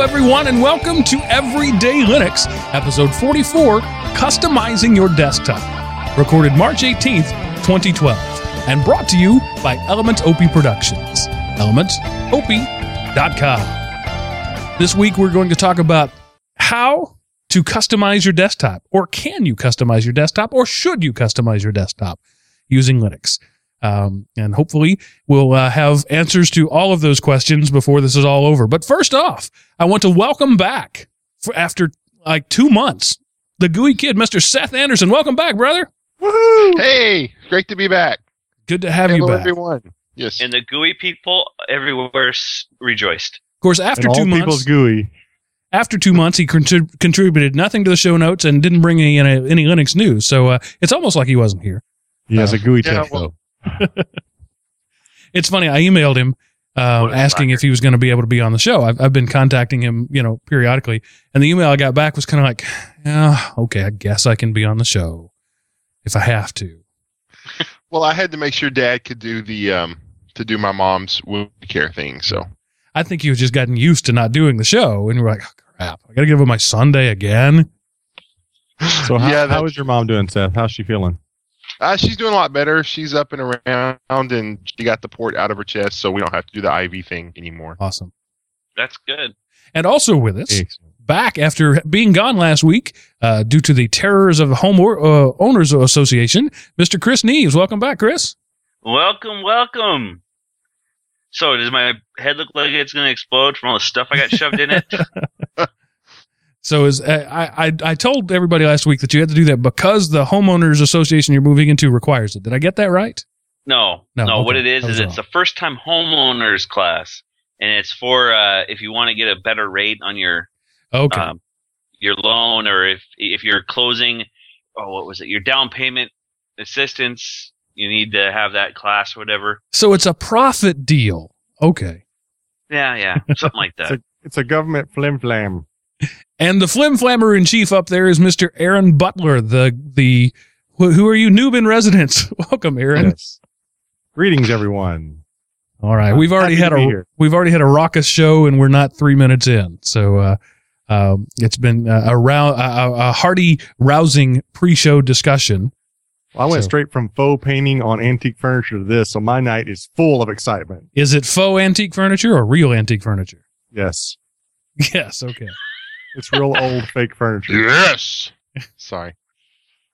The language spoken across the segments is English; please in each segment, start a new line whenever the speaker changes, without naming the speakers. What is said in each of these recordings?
Everyone, and welcome to Everyday Linux, episode 44 Customizing Your Desktop. Recorded March 18th, 2012, and brought to you by Element OP Productions. ElementOP.com. This week, we're going to talk about how to customize your desktop, or can you customize your desktop, or should you customize your desktop using Linux? Um, and hopefully we'll uh, have answers to all of those questions before this is all over. But first off, I want to welcome back for after like two months, the gooey kid, Mr. Seth Anderson. Welcome back, brother.
Woohoo! Hey, great to be back.
Good to have
Hello,
you back.
everyone. Yes.
And the GUI people everywhere rejoiced.
Of course, after
and
two
all
months,
people's gooey.
after two months, he contrib- contributed nothing to the show notes and didn't bring any any, any Linux news. So uh, it's almost like he wasn't here.
He has a gooey
Yeah,
tech
well-
though.
It's funny. I emailed him uh, asking if he was going to be able to be on the show. I've, I've been contacting him, you know, periodically, and the email I got back was kind of like, "Yeah, okay, I guess I can be on the show if I have to."
Well, I had to make sure Dad could do the um to do my mom's wound care thing. So
I think he was just gotten used to not doing the show, and we're like, oh, "Crap, I got to give him my Sunday again."
So how,
yeah,
how
that-
is your mom doing, Seth? How's she feeling?
Uh, she's doing a lot better. She's up and around, and she got the port out of her chest, so we don't have to do the IV thing anymore.
Awesome.
That's good.
And also with us,
Excellent.
back after being gone last week uh, due to the terrors of the Home or, uh, Owners Association, Mr. Chris Neves. Welcome back, Chris.
Welcome, welcome. So, does my head look like it's going to explode from all the stuff I got shoved in it?
So is uh, I, I I told everybody last week that you had to do that because the homeowners association you're moving into requires it. Did I get that right?
No,
No,
no. What it is
That was
is it's
wrong.
a first-time homeowners class, and it's for uh, if you want to get a better rate on your
Okay.
um, your loan, or if if you're closing, oh, what was it? Your down payment assistance. You need to have that class, or whatever.
so it's a profit deal. Okay.
Yeah, yeah, something like
It's
that.
a, it's a government flim flam.
And the flim flammer in chief up there is Mr. Aaron Butler, the the wh- who are you, noob in residence? Welcome, Aaron.
Yes. Greetings, everyone.
All right, we've already had a we've already had a raucous show, and we're not three minutes in. So uh, um, it's been a, a, rou- a, a hearty, rousing pre-show discussion.
Well, I went
So-
straight from faux painting on antique furniture to this, so my night is full of excitement.
Is it faux antique furniture or real antique furniture?
Yes.
Yes. Okay.
It's real old fake furniture.
Yes. Sorry.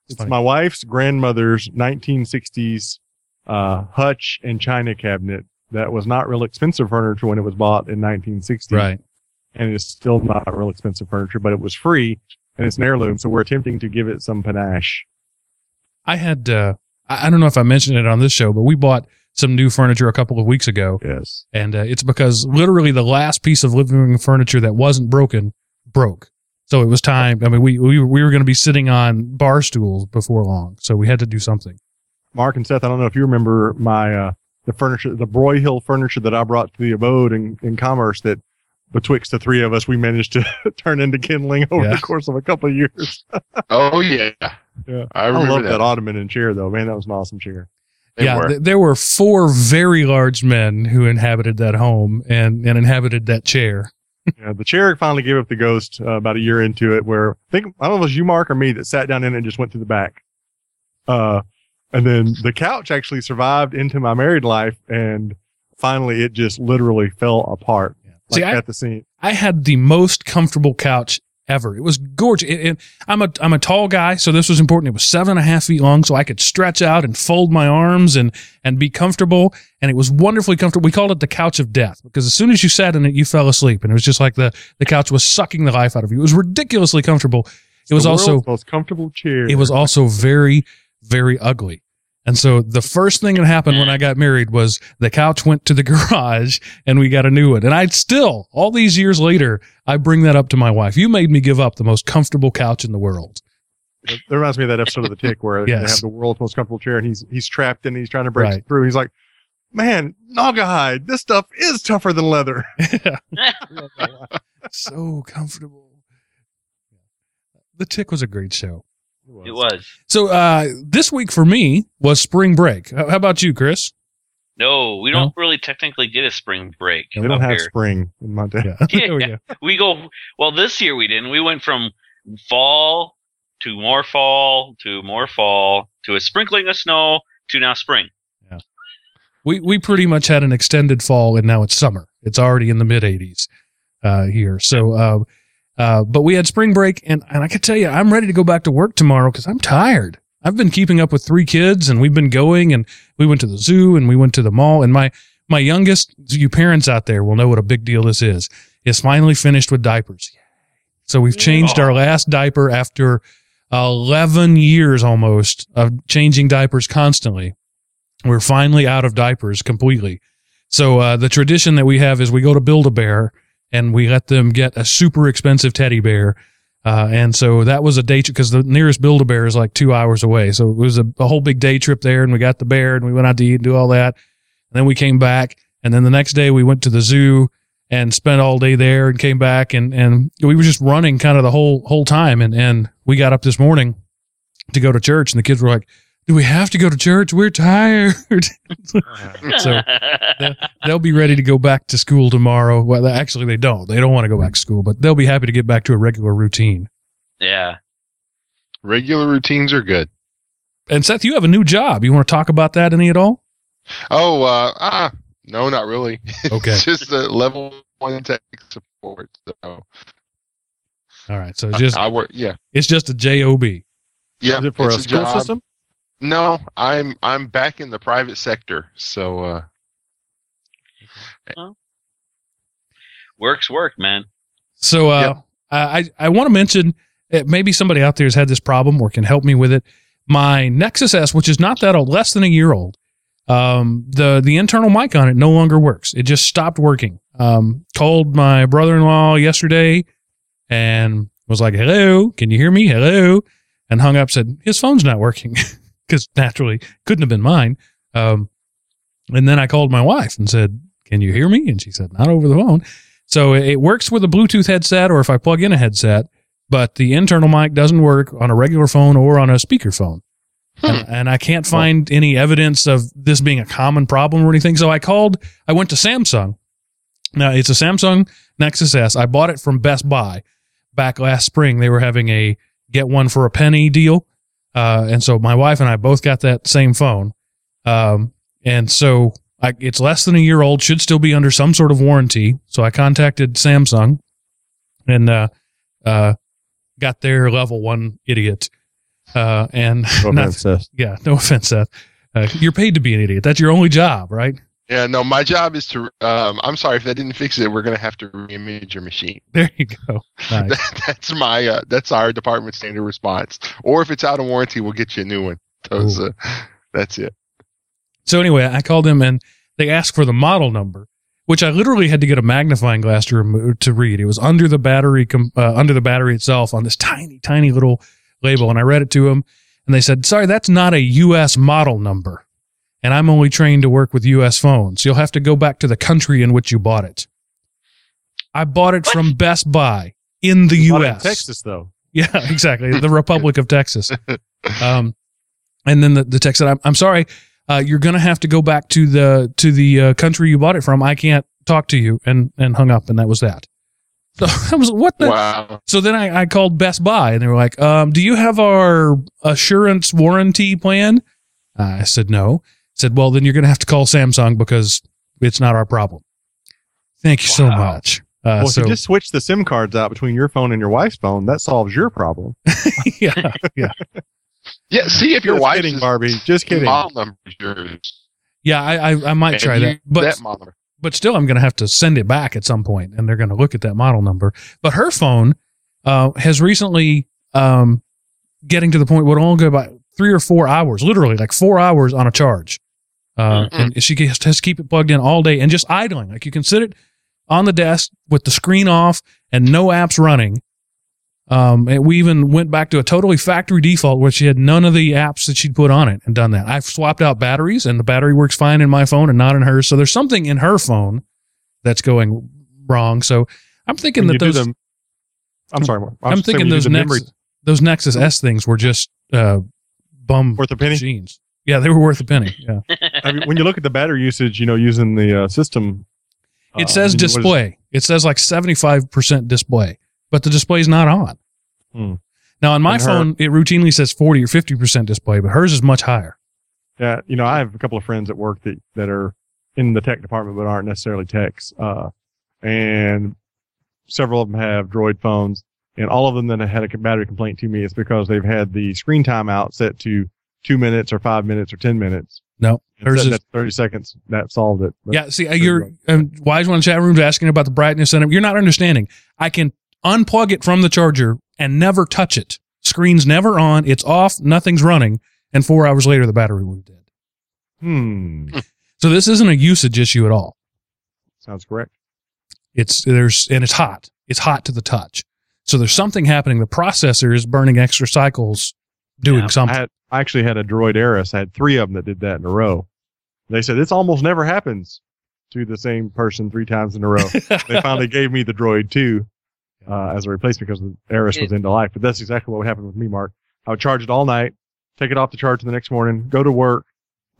It's
funny.
my wife's grandmother's 1960s uh, hutch and china cabinet that was not real expensive furniture when it was bought in 1960.
Right.
and it's still not real expensive furniture, but it was free and it's an heirloom. So we're attempting to give it some panache.
I had uh, I don't know if I mentioned it on this show, but we bought some new furniture a couple of weeks ago,
Yes.
and uh, it's because literally the last piece of living room furniture that wasn't broken broke. So it was time. I mean, we we, we were going to be sitting on bar stools before long, so we had to do something.
Mark and Seth, I don't know if you remember my, uh, the furniture, the Broyhill furniture that I brought to the abode in, in commerce that betwixt the three of us, we managed to turn into kindling over
Yeah.
the course of a couple of years.
Oh yeah.
Yeah.
I
I,
remember
love
that.
that. ottoman and chair though. Man, that was an awesome chair.
They
yeah,
were.
th- there were four very large men who inhabited that home and and inhabited that chair.
Yeah, the chair finally gave up the ghost uh, about a year into it. Where I think I don't know if it was you, Mark, or me that sat down in it and just went to the back. Uh, and then the couch actually survived into my married life, and finally it just literally fell apart.
See,
Like
I-
at the scene.
I had the most comfortable couch ever. It was gorgeous. It, it- I'm a I'm a tall guy, so this was important. It was seven and a half feet long, so I could stretch out and fold my arms and and be comfortable. And it was wonderfully comfortable. We called it the couch of death because as soon as you sat in it, you fell asleep, and it was just like the the couch was sucking the life out of you. It was ridiculously comfortable. It was
The
also
most comfortable chair.
it was also very very ugly. And so the first thing that happened when I got married was the couch went to the garage and we got a new one. And I still, all these years later, I bring that up to my wife. You made me give up the most comfortable couch in the world.
That reminds me of that episode of The Tick where they have the world's most comfortable chair, and he's he's trapped and he's trying to break
Right.
through. He's like, "Man, Naugahyde. this stuff is tougher than leather."
so comfortable. The Tick was a great show.
It was.
So uh, this week for me was spring break. How how about you, Chris?
No, we don't really technically get a spring break.
We don't have
here.
spring in Montana.
Yeah.
Yeah.
We go.
well this year we didn't we went from fall to more fall to more fall to a sprinkling of snow to now spring Yeah.
We we pretty much had an extended fall and now it's summer. It's already in the mid 80s uh, here. So, uh, uh, but we had spring break and, and I can tell you, I'm ready to go back to work tomorrow because I'm tired. I've been keeping up with three kids and we've been going and we went to the zoo and we went to the mall and my, my youngest, you parents out there will know what a big deal this is, is finally finished with diapers. So we've changed our last diaper after 11 years almost of changing diapers constantly. We're finally out of diapers completely. So uh, the tradition that we have is we go to Build a Bear and we let them get a super expensive teddy bear. Uh, and so that was a day trip because the nearest Build a Bear is like two hours away. So it was a, a whole big day trip there, and we got the bear and we went out to eat and do all that. And then we came back, and then the next day we went to the zoo and spent all day there and came back and and we were just running kind of the whole whole time. And and we got up this morning to go to church, and the kids were like, "Do we have to go to church? We're tired." So, they'll be ready to go back to school tomorrow. Well, actually, they don't. They don't want to go back to school, but they'll be happy to get back to a regular routine.
yeah
Regular routines are good.
And Seth, you have a new job. You want to talk about that any at all?
Oh, uh, ah, no, not really.
Okay.
it's just a level one tech support. So
All right. So just
I work. Yeah,
it's just a job.
yeah.
Is it for a school
job.
system?
No, I'm I'm back in the private sector. So uh,
works work man
So uh, I I want to mention uh, maybe somebody out there has had this problem or can help me with it. My Nexus S, which is not that old, less than a year old, um, the the internal mic on it no longer works. It just stopped working. Um, called my brother in law yesterday and was like, "Hello, can you hear me? Hello," and hung up. Said his phone's not working because naturally couldn't have been mine. Um, and then I called my wife and said, "Can you hear me?" And she said, "Not over the phone." So it works with a Bluetooth headset or if I plug in a headset, but the internal mic doesn't work on a regular phone or on a speakerphone. And, and I can't find any evidence of this being a common problem or anything. So I called, I went to Samsung. Now it's a Samsung Nexus S. I bought it from Best Buy back last spring. They were having a get one for a penny deal. Uh, and so my wife and I both got that same phone. Um, and so I, it's less than a year old, should still be under some sort of warranty. So I contacted Samsung and, uh, uh, got their level one idiot. Uh, and
No
not-
offense, Seth.
yeah, no offense, Seth. Uh, you're paid to be an idiot. That's your only job, right?
Yeah, no, my job is to. Um, I'm sorry if that didn't fix it. We're gonna have to reimage your machine.
There you go. Nice.
That, that's my. Uh, that's our department standard response. Or if it's out of warranty, we'll get you a new one. Those, uh, that's it.
So anyway, I called them and they asked for the model number, which I literally had to get a magnifying glass to remove, to read. It was under the battery, com- uh, under the battery itself on this tiny, tiny little label. And I read it to them, and they said, sorry, that's not a U.S. model number. And I'm only trained to work with U.S. phones. You'll have to go back to the country in which you bought it. I bought it
What?
from Best Buy in the
Not in
U.S.
Texas, though.
Yeah, exactly. The Republic of Texas. Um, and then the, the text said, I'm, I'm sorry, uh, you're going to have to go back to the, to the uh, country you bought it from. I can't talk to you and, and hung up. And that was that. So I was, what the?
Wow.
So then I, I called Best Buy and they were like, um, do you have our assurance warranty plan? Uh, I said, no. I said, well, then you're going to have to call Samsung because it's not our problem. Thank you so much. Uh,
well,
so
if you just switch the SIM cards out between your phone and your wife's phone, that solves your problem.
yeah, yeah.
Yeah. See if your
Just
wife's
kidding, Barbie. Just kidding.
model number is yours.
Yeah, I, I, I might
And
try that. But
that model
but still I'm going to have to send it back at some point and they're going to look at that model number. But her phone uh, has recently um, getting to the point where it'll only go about three or four hours, literally like four hours on a charge. Uh. And she has to keep it plugged in all day and just idling. Like you can sit it on the desk with the screen off and no apps running. Um, and we even went back to a totally factory default where she had none of the apps that she'd put on it and done that. I've swapped out batteries and the battery works fine in my phone and not in hers. So there's something in her phone that's going wrong. So I'm thinking
When
that those,
them- I'm sorry. I was
I'm thinking those
do the memory
Nexus, those Nexus S things were just, uh, bum
worth a penny.
machines. Yeah, they were worth a penny. Yeah.
I mean, when you look at the battery usage, you know, using the uh, system,
It
uh,
says
you know, what is-
display. It says like 75% display, but the display's not on.
Hmm.
Now on my
And her-
phone, it routinely says 40 or 50% display, but hers is much higher.
Yeah, you know, I have a couple of friends at work that that are in the tech department but aren't necessarily techs, uh, and several of them have Droid phones, and all of them that have had a battery complaint to me is because they've had the screen timeout set to two minutes or five minutes or ten minutes.
No,
And
hers is,
thirty seconds that solved it.
Yeah. See, uh, you're, um, Wise One chat room's asking about the brightness and you're not understanding. I can unplug it from the charger and never touch it. Screen's never on. It's off. Nothing's running. And four hours later, the battery was dead.
Hmm,
So this isn't a usage issue at all.
sounds correct.
It's there's and it's hot. It's hot to the touch. So there's something happening. The processor is burning extra cycles doing
Yeah,
I
something.
had I actually had a Droid Eris. I had three of them that did that in a row. They said this almost never happens to the same person three times in a row. they finally gave me the Droid 2 uh, as a replacement because the Eris was end of life. But that's exactly what would happen with me, Mark. I would charge it all night, take it off the charger the next morning, go to work,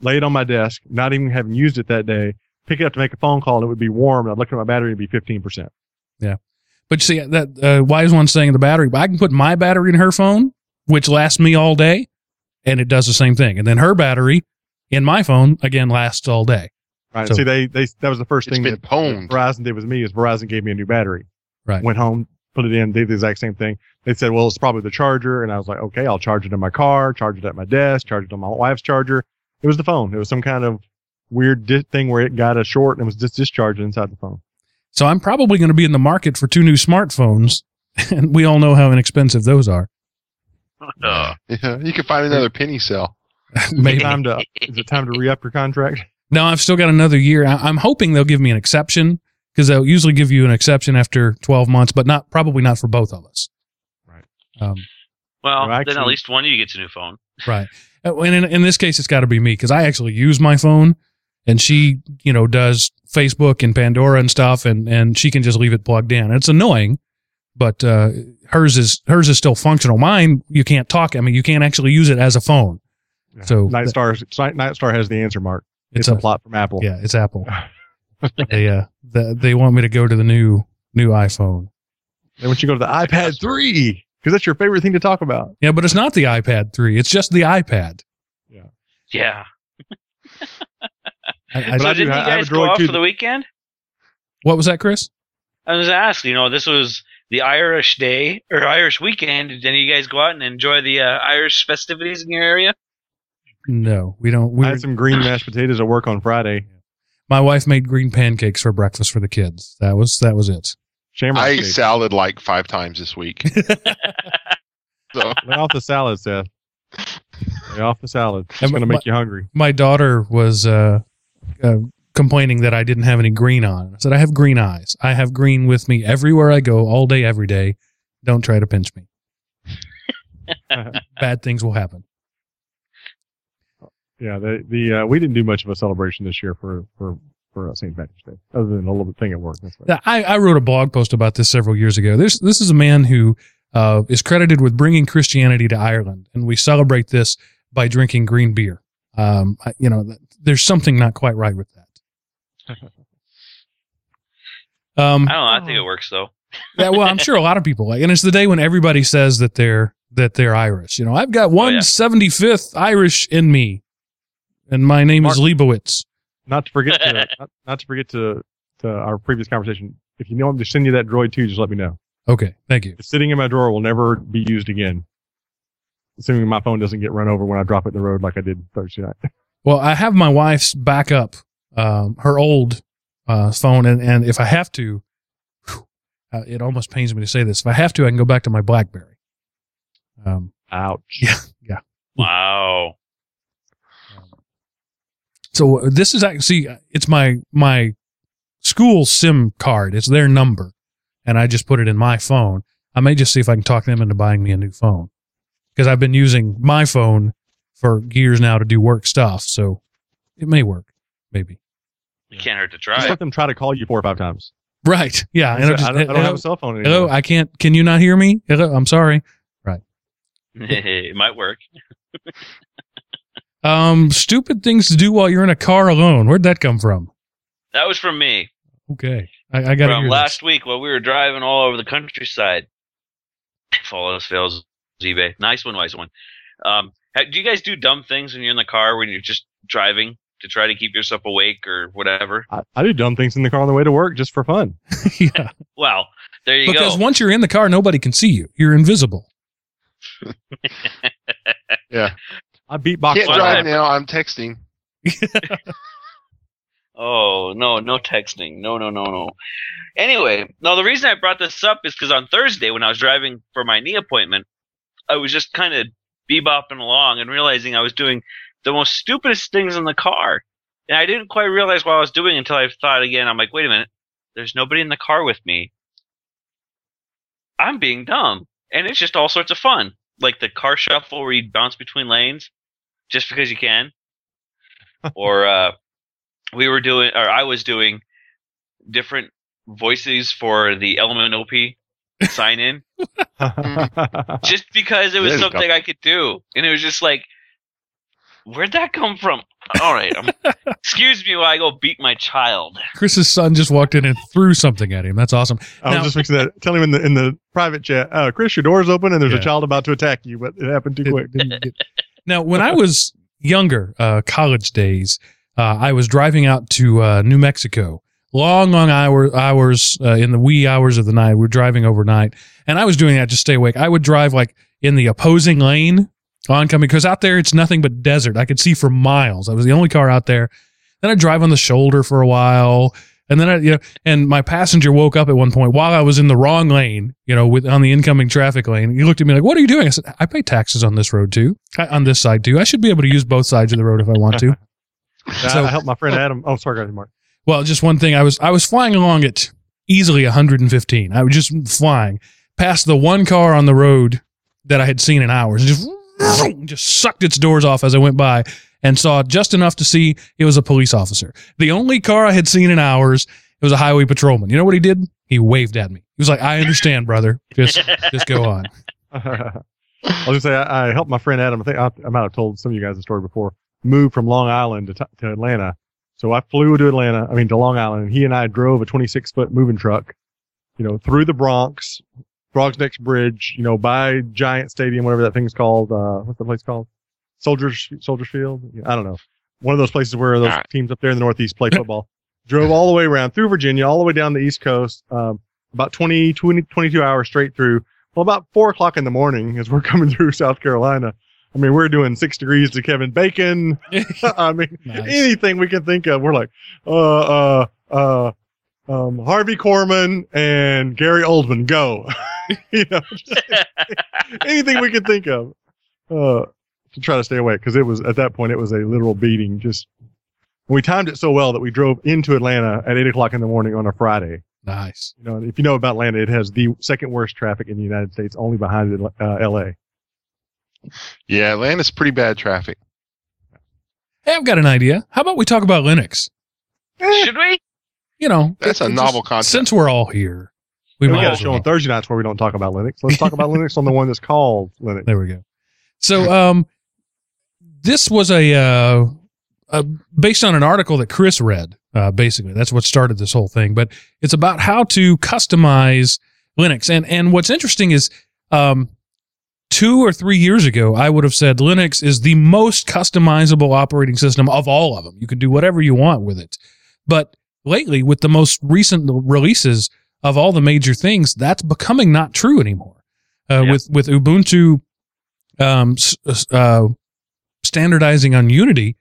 lay it on my desk, not even having used it that day, pick it up to make a phone call, and it would be warm. And I'd look at my battery and it'd be 15%. Yeah.
But you see that uh, wise one saying the battery. But I can put my battery in her phone, which lasts me all day, and it does the same thing. And then her battery in my phone again lasts all day.
Right.
So-
See, they, they, that was the first thing
been
that
pwned.
Verizon did with me is Verizon gave me a new battery.
Right.
Went home, put it in, did the exact same thing. They said, well, it's probably the charger. And I was like, okay, I'll charge it in my car, charge it at my desk, charge it on my wife's charger. It was the phone. It was some kind of weird di- thing where it got a short and was just discharged inside the phone.
So I'm probably going to be in the market for two new smartphones, and we all know how inexpensive those are.
Uh,
Yeah, you can find another penny cell.
Maybe.
Time to, is it time to re-up your contract?
No, I've still got another year. I- I'm hoping they'll give me an exception because they'll usually give you an exception after 12 months, but not probably not for both of us.
Right.
Um,
well,
No,
then at least one of you gets a new phone.
right. Uh, And in, in this case, it's got to be me because I actually use my phone, and she, you know, does Facebook and Pandora and stuff, and and she can just leave it plugged in. It's annoying, but uh, hers is hers is still functional. Mine, you can't talk. I mean, you can't actually use it as a phone. So-
Nightstar Night Star has the answer, Mark. It's,
It's,
a,
a,
plot from Apple.
yeah, it's Apple. they uh, the, they want me to go to the new new iPhone.
They want you to go to the iPad 3, because that's your favorite thing to talk about.
Yeah, but it's not the iPad 3. It's just the iPad.
Yeah.
I, I,
But
so
I do
didn't
ha-
you guys go off for the weekend?
what was that, Chris?
I was asked, you know, this was the Irish day or Irish weekend. Did any of you guys go out and enjoy the uh, Irish festivities in your area?
No, we don't. We
I had some green mashed potatoes at work on Friday.
my wife made green pancakes for breakfast for the kids. That was that was it.
Shamrock
I ate
steak.
salad like five times this week. so
Lay off the salad, Seth. Lay off the salad. It's
And
going to
my-
make you hungry.
My daughter was uh, uh, complaining that I didn't have any green on. I said I have green eyes. I have green with me everywhere I go, all day, every day. Don't try to pinch me. Bad things will happen.
yeah, the the uh, we didn't do much of a celebration this year for for for uh, St. Patrick's Day, other than a little thing at work. That's right.
Yeah, I, I wrote a blog post about this several years ago. This this is a man who uh, is credited with bringing Christianity to Ireland, and we celebrate this by drinking green beer. Um, I, you know, there's something not quite right with. Um,
I don't know. I think it works though.
yeah, well, I'm sure a lot of people like, and it's the day when everybody says that they're that they're Irish. You know, I've got one
yeah.
75th Irish in me, and my name is Leibowitz.
Not to forget to not, not to forget to to our previous conversation. If you know I'm to send you that droid too, just let me know.
Okay, thank you.
It's sitting in my drawer will never be used again. Assuming my phone doesn't get run over when I drop it in the road like I did Thursday night.
Well, I have my wife's backup, um, her old uh, phone, and, and if I have to, whew, uh, it almost pains me to say this. If I have to, I can go back to my BlackBerry. Um,
Ouch.
yeah, yeah.
Wow.
So uh, this is actually see, it's my my school SIM card. It's their number, and I just put it in my phone. I may just see if I can talk them into buying me a new phone because I've been using my phone for years now to do work stuff. So it may work, maybe.
It can't hurt to
Just
try.
let them try to call you four or five times.
Right? Yeah.
I,
and I'll just-
don't, I don't have a cell phone anymore.
hello, I can't. Can you not hear me? Hello, I'm sorry. Right.
it might work.
Um, stupid things to do while you're in a car alone. Where'd that come from?
That was from me
Okay, I, I got
from last week while we were driving all over the countryside. Follow us, fails eBay. Nice one, wise one. Um, do you guys do dumb things when you're in the car when you're just driving to try to keep yourself awake or whatever?
I, I do dumb things in the car on the way to work just for fun.
yeah,
Well, there you
because
go.
Because once you're in the car, nobody can see you. You're invisible. Yeah.
I beatbox.
Can't
Well,
drive now. I'm texting.
Oh no, no texting. No, no, no, no. Anyway, no. The reason I brought this up is because on Thursday when I was driving for my knee appointment, I was just kind of bebopping along and realizing I was doing the most stupidest things in the car, and I didn't quite realize what I was doing until I thought again. I'm like, wait a minute, there's nobody in the car with me. I'm being dumb, and it's just all sorts of fun, like the car shuffle where you bounce between lanes, just because you can, or. uh we were doing or I was doing different voices for the Element OP sign in just because it was
There you go.
something I could do. And it was just like where'd that come from? All right, um, excuse me while I go beat my child.
Chris's son just walked in and threw something at him. That's awesome.
I was
Now-
just fixing that. Tell him in the in the private chat, uh, Chris, your door's open and there's
Yeah.
a child about to attack you, but it happened too quick.
Didn't- didn't get- now, when I was younger, uh, college days, uh, I was driving out to uh, New Mexico. Long, long hour, hours uh, in the wee hours of the night. We were driving overnight, and I was doing that to stay awake. I would drive like in the opposing lane oncoming because out there it's nothing but desert. I could see for miles. I was the only car out there. Then I'd drive on the shoulder for a while, and then I, you know, and my passenger woke up at one point while I was in the wrong lane, you know, with on the incoming traffic lane. He looked at me like, "What are you doing?" I said, "I pay taxes on this road too, I, on this side too. I should be able to use both sides of the road if I want to."
I-
So-
I helped my friend Adam. Oh, sorry, go ahead, Mark.
Well, just one thing. I was I was flying along at easily 115. I was just flying past the one car on the road that I had seen in hours, and just just sucked its doors off as I went by, and saw just enough to see it was a police officer. The only car I had seen in hours. It was a highway patrolman. You know what he did? He waved at me. He was like, "I understand, brother. Just just go on."
I was gonna say I, I helped my friend Adam. I think I, I might have told some of you guys the story before. Moved from Long Island to, t- to Atlanta. So I flew to Atlanta. I mean to Long Island. And he and I drove a 26 foot moving truck. You know, through the Bronx, Bronx Next Bridge. You know, by Giant Stadium, whatever that thing's called. Uh, what's the place called? Soldiers Soldiers Field. I don't know. One of those places where those
Alright.
teams up there in the Northeast play football. Drove all the way around through Virginia, all the way down the East Coast. Um, about 20, 20, 22 hours straight through. Well, about four o'clock in the morning as we're coming through South Carolina. I mean, we're doing six degrees to Kevin Bacon. I mean,
Nice.
anything we can think of. We're like, uh, uh, uh, um, Harvey Korman and Gary Oldman, go. you know, just anything we could think of, uh, to try to stay awake. Cause it was, at that point, it was a literal beating. Just, we timed it so well that we drove into Atlanta at eight o'clock in the morning on a Friday.
nice.
You know, if you know about Atlanta, it has the second worst traffic in the United States, only behind uh, L.A.
Yeah, Atlanta's pretty bad traffic.
Hey, I've got an idea. How about we talk about Linux?
Should we?
You know,
That's a
it-
novel
just-
concept.
Since we're all here, we
We, got a show on Thursday nights where we don't talk about Linux. Let's talk about Linux on the one that's called Linux.
There we go. So, um, this was a, uh, uh, based on an article that Chris read. Uh, basically, that's what started this whole thing. But it's about how to customize Linux. And and what's interesting is, um, two or three years ago, I would have said Linux is the most customizable operating system of all of them. You can do whatever you want with it. But lately, with the most recent releases of all the major things, that's becoming not true anymore. Uh,
Yeah.
With with Ubuntu um, uh, standardizing on Unity,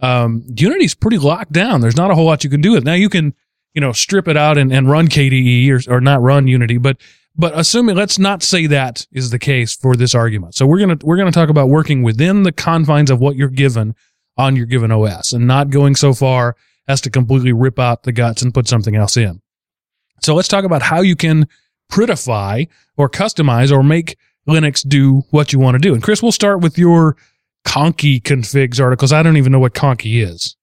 um, Unity's pretty locked down. There's not a whole lot you can do with it. Now you can, you know, strip it out and, and run KDE or, or not run Unity, but, but assuming, let's not say that is the case for this argument. So we're going to, we're going to talk about working within the confines of what you're given on your given OS and not going so far as to completely rip out the guts and put something else in. So let's talk about how you can prettify or customize or make Linux do what you want to do. And Chris, we'll start with your Conky configs articles. I don't even know what Conky is.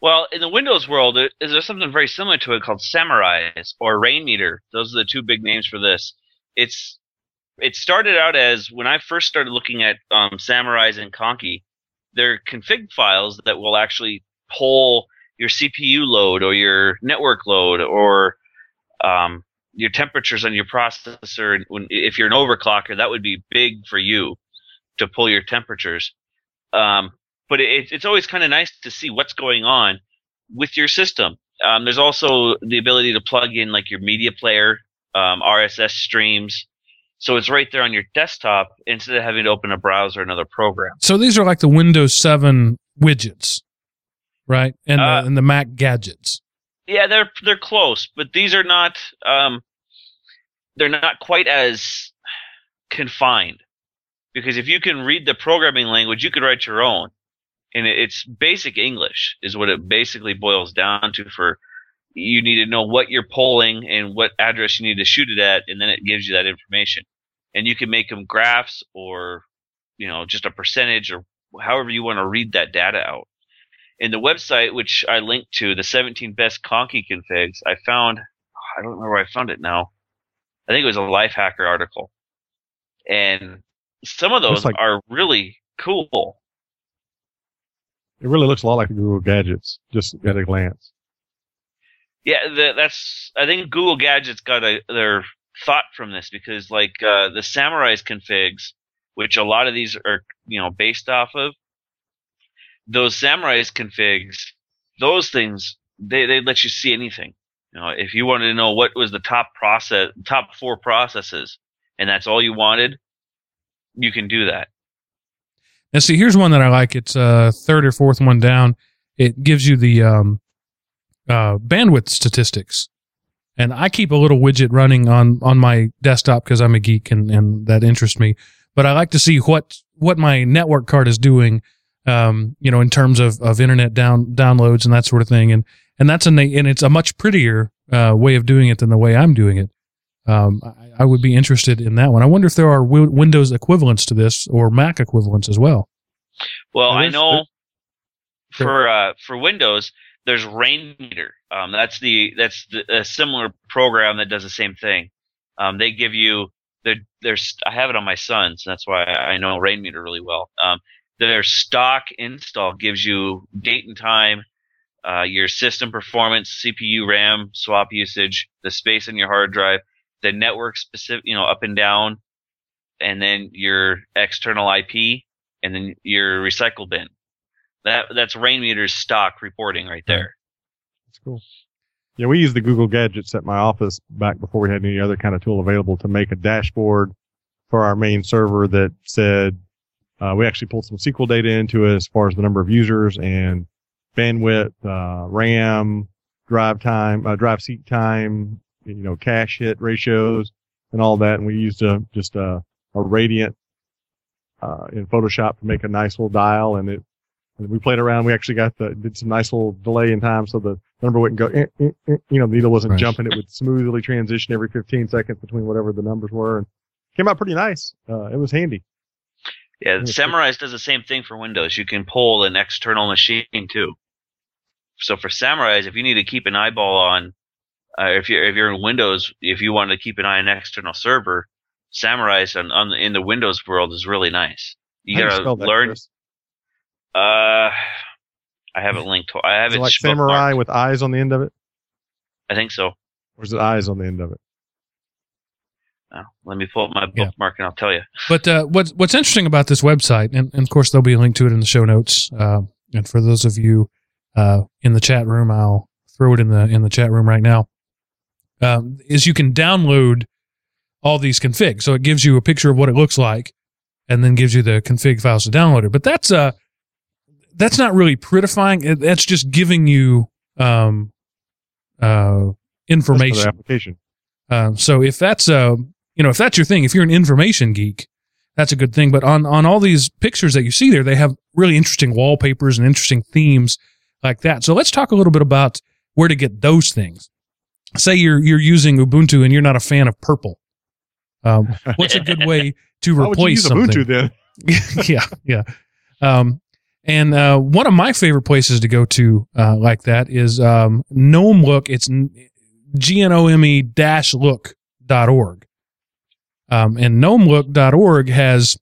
Well, in the Windows world, is there something very similar to it called Samurize or Rainmeter? Those are the two big names for this. It's it started out as when I first started looking at um, Samurize and Conky, they're config files that will actually pull your CPU load or your network load or um, your temperatures on your processor. When, if you're an overclocker, that would be big for you to pull your temperatures. Um, but it, it's always kind of nice to see what's going on with your system. Um, there's also the ability to plug in like your media player, um, RSS streams. So it's right there on your desktop instead of having to open a browser or another program.
So these are like the Windows 7 widgets, right? And,
Uh,
the, and the Mac gadgets.
Yeah, they're they're close, but these are not um, they're not quite as confined because if you can read the programming language, you could write your own, and it's basic English is what it basically boils down to. For you need to know what you're polling and what address you need to shoot it at, and then it gives you that information, and you can make them graphs or you know just a percentage or however you want to read that data out in the website, which I linked to, the 17 best Conky configs, I found, I don't remember where I found it now. I think it was a Lifehacker article. And some of those
like-
are really cool.
It really looks a lot like Google gadgets, just at a glance.
Yeah, the, that's, I think Google Gadgets got a, their thought from this because like, uh, the Samurize configs, which a lot of these are, you know, based off of, those Samurize configs, those things, they, they let you see anything. You know, if you wanted to know what was the top process, top four processes, and that's all you wanted, you can do that.
And see, here's one that I like. It's uh third or fourth one down. It gives you the um, uh, bandwidth statistics, and I keep a little widget running on on my desktop because I'm a geek and and that interests me. But I like to see what what my network card is doing, um, you know, in terms of of internet down downloads and that sort of thing. And and that's a na- and it's a much prettier uh, way of doing it than the way I'm doing it. Um, I, I would be interested in that one. I wonder if there are wi- Windows equivalents to this or Mac equivalents as well.
Well, I know
Sure.
for uh, for Windows, there's Rainmeter. Um, that's the that's the, a similar program that does the same thing. Um, they give you their there's I have it on my son's. That's why I know Rainmeter really well. Um, their stock install gives you date and time, uh, your system performance, CPU, RAM, swap usage, the space on your hard drive, the network specific, you know, up and down, and then your external IP, and then your recycle bin. That that's Rainmeter's stock reporting right there.
That's cool. Yeah, we used the Google gadgets at my office back before we had any other kind of tool available to make a dashboard for our main server that said uh, we actually pulled some SQL data into it as far as the number of users and bandwidth, uh, RAM, drive time, uh, drive seat time, you know, cache hit ratios and all that. And we used a, just a, a radiant, uh, in Photoshop to make a nice little dial and it, and we played around. We actually got the, did some nice little delay in time so the number wouldn't go, eh, eh, eh, you know, the needle wasn't
Right.
jumping. It would smoothly transition every 15 seconds between whatever the numbers were and came out pretty nice. Uh, it was handy.
Yeah, Samurai does the same thing for Windows. You can pull an external machine too. So for Samurai, if you need to keep an eyeball on, uh, if you're if you're in Windows, if you want to keep an eye on an external server, Samurai on, on in the Windows world is really nice. You
How
gotta
that,
learn. Uh, I have it linked. To, I have
Is
it
it like samurai with eyes on the end of it?
I think so.
Or is it eyes on the end of it?
Uh, let me pull up my
Yeah.
bookmark and I'll tell you.
But uh, what's what's interesting about this website, and, and of course there'll be a link to it in the show notes. Uh, and for those of you uh, in the chat room, I'll throw it in the in the chat room right now. Um, is you can download all these configs, so it gives you a picture of what it looks like, and then gives you the config files to download it. But that's uh that's not really prettifying. It, that's just giving you um uh information.
application.
Uh, so if that's uh, you know, if that's your thing, if you're an information geek, that's a good thing. But on on all these pictures that you see there, they have really interesting wallpapers and interesting themes like that. So let's talk a little bit about where to get those things. Say you're you're using Ubuntu and you're not a fan of purple. Um, what's a good way to
Why would you
replace
use
something?
Ubuntu then?
yeah, yeah. Um, and uh, one of my favorite places to go to uh, like that is um, Gnome Look. It's G N O M E dash look dot org. Um, and gnomelook.org has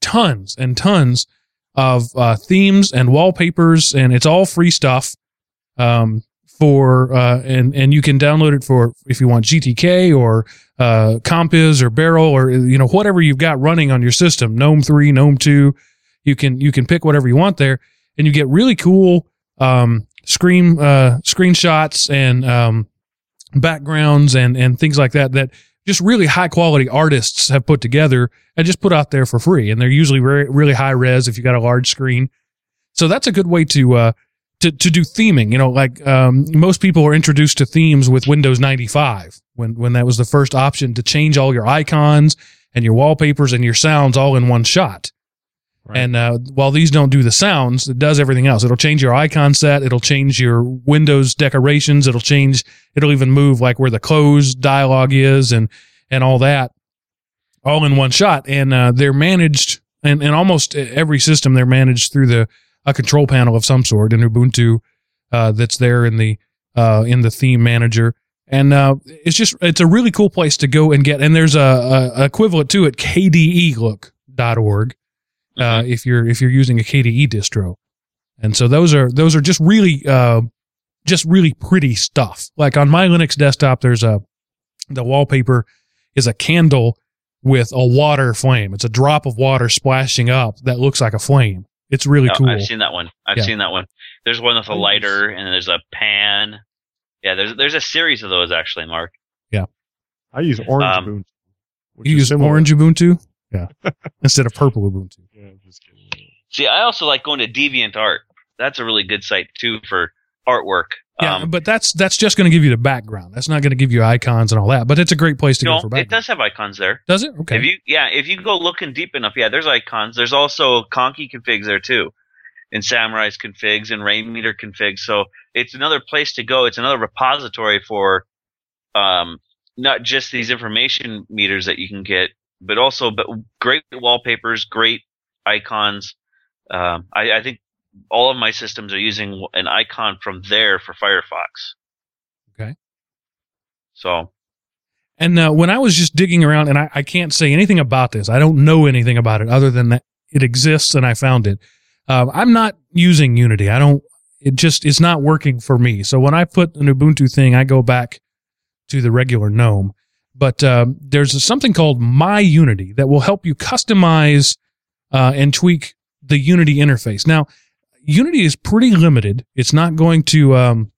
tons and tons of uh, themes and wallpapers, and it's all free stuff. Um, for uh, and and you can download it for if you want GTK or uh, Compiz or Beryl or you know whatever you've got running on your system, GNOME three, GNOME two. You can you can pick whatever you want there, and you get really cool um, screen uh, screenshots and um, backgrounds and and things like that that just really high quality artists have put together and just put out there for free. And they're usually re- really high res if you got a large screen. So that's a good way to uh, to to do theming. You know, like um, most people are introduced to themes with Windows 95 when when that was the first option to change all your icons and your wallpapers and your sounds all in one shot.
Right.
And uh, while these don't do the sounds, it does everything else. It'll change your icon set. It'll change your Windows decorations. It'll change. It'll even move like where the close dialogue is and and all that, all in one shot. And uh, they're managed, and and almost every system they're managed through the a control panel of some sort in Ubuntu uh, that's there in the uh, in the theme manager. And uh, it's just it's a really cool place to go and get. And there's a, a equivalent to it, kdelook.org uh, if you're if you're using a KDE distro. And so those are those are just really uh, just really pretty stuff. Like on my Linux desktop, there's a the wallpaper is a candle with a water flame. It's a drop of water splashing up that looks like a flame. It's really
Oh,
cool.
I've seen that one. I've
Yeah.
seen that one. There's one with a lighter, and there's a pan. Yeah, there's there's a series of those actually, Mark. Yeah.
I use orange
Um,
Ubuntu.
you use
similar.
orange Ubuntu, yeah, instead of purple Ubuntu.
Yeah, I'm just kidding.
See, I also like going to Deviant Art. That's a really good site too for artwork.
Yeah,
Um,
but that's that's just going to give you the background. That's not going to give you icons and all that. But it's a great place to go
no,
for
it does have icons there.
Does it? Okay.
If you yeah, if you go looking deep enough, yeah, there's icons. There's also Conky configs there too, and Samurize configs and Rainmeter configs. So it's another place to go. It's another repository for um, not just these information meters that you can get, but also but great wallpapers, great icons. Um, I, I think all of my systems are using an icon from there for Firefox.
Okay.
So
And uh, when I was just digging around, and I, I can't say anything about this, I don't know anything about it other than that it exists and I found it. Um, I'm not using Unity. I don't. It just it's not working for me. So when I put an Ubuntu thing, I go back to the regular GNOME. But um, there's something called My Unity that will help you customize uh, and tweak the Unity interface. Now, Unity is pretty limited. It's not going to um,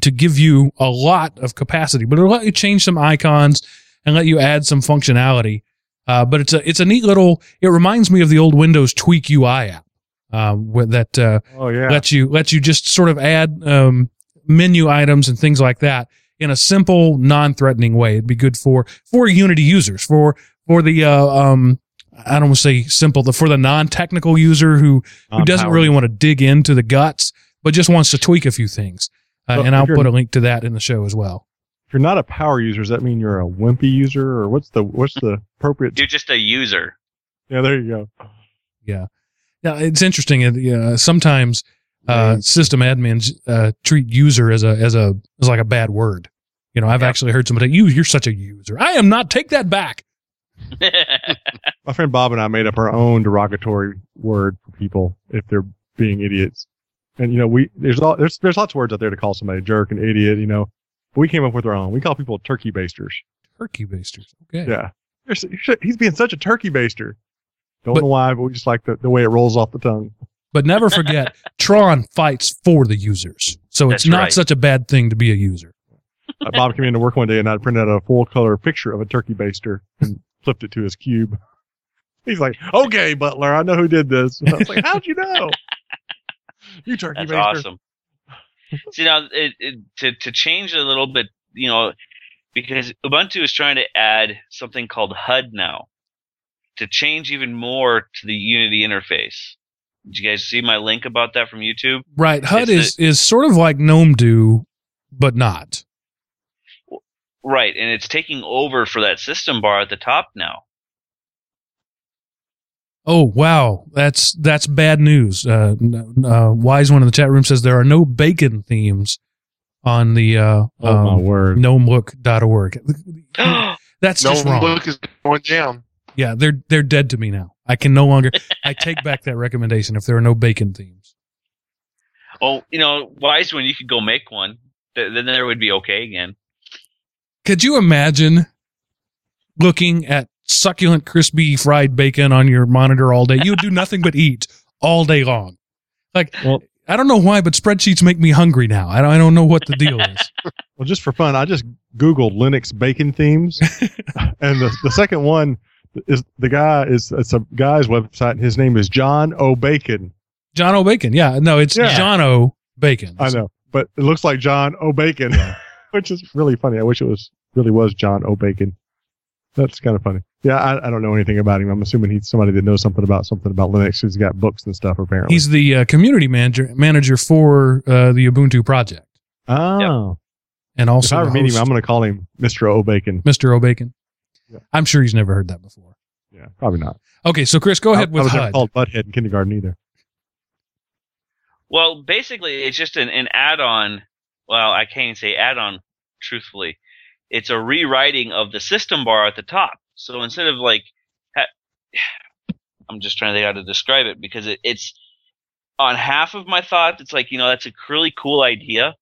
to give you a lot of capacity, but it'll let you change some icons and let you add some functionality. Uh, but it's a it's a neat little. It reminds me of the old Windows Tweak UI app um, with that uh,
Oh yeah.
lets you lets you just sort of add um, menu items and things like that in a simple, non-threatening way. It'd be good for for Unity users for for the uh, um, I don't want to say simple, the for the non-technical user who who doesn't really want to dig into the guts, but just wants to tweak a few things. Uh,
Well,
and I'll put a link to that in the show as well.
If you're not a power user, does that mean you're a wimpy user, or what's the what's the appropriate?
you're just a user.
Yeah, there you go.
Yeah, yeah. It's interesting. uh, sometimes uh,
Right.
system admins uh, treat user as a as a as like a bad word. You know, I've
Yeah.
actually heard somebody, "You, you're such a user." I am not. Take that back.
My friend Bob and I made up our own derogatory word for people if they're being idiots. And you know, we there's all there's there's lots of words out there to call somebody a jerk, an idiot. You know, but we came up with our own. We call people turkey basters.
Turkey basters. Okay.
Yeah, You're you're he's being such a turkey baster. Don't
But-
know why, but we just like the, the way it rolls off the tongue.
But never forget, Tron fights for the users, so it's not
right.
such a bad thing to be a user.
Uh, Bob came into work one day and I printed out a full color picture of a turkey baster and flipped it to his cube. He's like, "Okay, Butler, I know who did this." And I was like, "How'd you know?" You turkey
That's
baster.
awesome. See now, it, it, to to change a little bit, you know, because Ubuntu is trying to add something called HUD now to change even more to the Unity interface. Did you guys see my link about that from YouTube?
Right. HUD
It's
is is sort of like GNOME do, but not.
Right, and it's taking over for that system bar at the top now.
Oh wow, that's that's bad news. Uh, uh, Wise one in the chat room says there are no bacon themes on the uh,
Oh my
um,
word!
gnomelook.org. That's
No
just wrong.
look is going down.
Yeah, they're they're dead to me now. I can no longer. I take back that recommendation if there are no bacon themes.
Oh, you know, wise one, you could go make one. Th- Then there would be okay again.
Could you imagine looking at succulent, crispy fried bacon on your monitor all day? You would do nothing but eat all day long. Like,
Well-
I don't know why, but spreadsheets make me hungry now. I don't, I don't know what the deal is.
Well, just for fun, I just Googled Linux bacon themes, and the, the second one is the guy is it's a guy's website. His name is John O. Bacon.
John O. Bacon. Yeah, no, it's
Yeah.
John O. Bacon.
I know, but it looks like John O. Bacon, which is really funny. I wish it was really was John O. Bacon. That's kind of funny. Yeah, I, I don't know anything about him. I'm assuming he's somebody that knows something about something about Linux. He's got books and stuff apparently.
He's the uh, community manager manager for uh, the Ubuntu project,
oh,
and
if
also
I meet him, I'm going to call him Mr. O. Bacon.
Mr. O. Bacon.
Yeah.
I'm sure he's never heard that before.
Yeah, probably not.
Okay, so Chris, go ahead
I,
with
I was never
HUD.
called Butthead in kindergarten either.
Well, basically, it's just an, an add-on. Well, I can't even say add-on. Truthfully, it's a rewriting of the system bar at the top. So instead of like, ha- I'm just trying to think how to describe it because it, it's on half of my thought. It's like you know that's a really cool idea,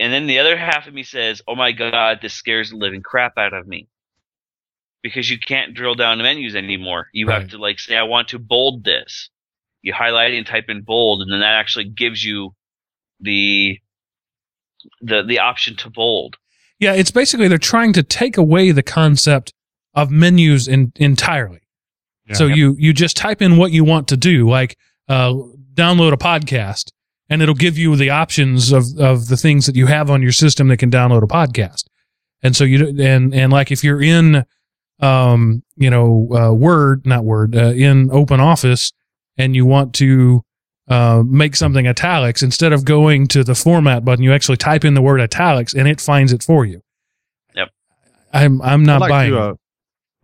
and then the other half of me says, "Oh my god, this scares the living crap out of me." Because you can't drill down menus anymore. You
Right.
have to like say, I want to bold this you highlight and type in bold, and then that actually gives you the the the option to bold.
Yeah, it's basically they're trying to take away the concept of menus in, entirely.
Yeah.
So you you just type in what you want to do, like uh, download a podcast, and it'll give you the options of of the things that you have on your system that can download a podcast. And so you and and like if you're in, um, you know, uh, Word, not Word, uh, in Open Office, and you want to uh, make something italics, instead of going to the format button, you actually type in the word italics, and it finds it for you.
Yep.
I'm I'm not
like
buying.
to, uh,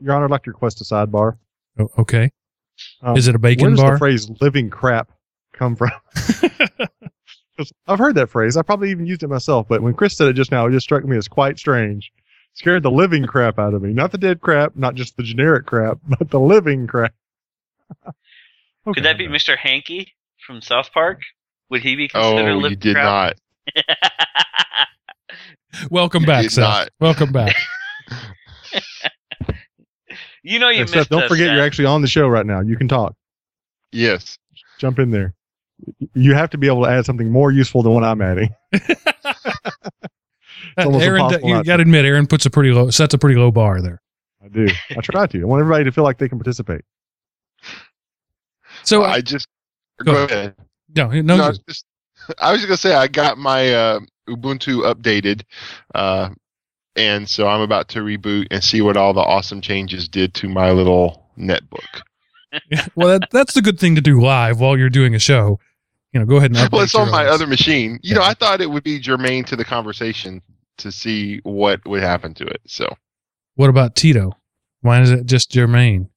Your Honor, I'd like to request a sidebar.
O- okay.
Um,
Is it a bacon bar?
Where does
bar?
the phrase "living crap" come from? 'Cause I've heard that phrase. I probably even used it myself, but when Chris said it just now, it just struck me as quite strange. Scared the living crap out of me. Not the dead crap, not just the generic crap, but the living crap. Okay.
Could that be Mr. Hanky from South Park? Would he be
Oh,
considered
you
living
did
crap?
not.
Welcome back,
did
Seth.
not.
Welcome back.
you know you
Hey,
missed
Seth, don't
us,
forget
Seth.
you're actually on the show right now. You can talk.
Yes.
Jump in there. You have to be able to add something more useful than what I'm adding.
Aaron, you got to
to.
admit, Aaron puts a pretty low sets a pretty low bar there.
I do. I try to. I want everybody to feel like they can participate.
So
I just
Go
go, ahead.
no, no,
No, I was just I was gonna say I got my uh, Ubuntu updated, uh, and so I'm about to reboot and see what all the awesome changes did to my little netbook.
well, that, that's the good thing to do live while you're doing a show. You know, go ahead and update
Well, it's
your
on my
OS.
other machine. You know, I thought it would be germane to the conversation to see what would happen to it. So
What about Tito? Why is it just Germain?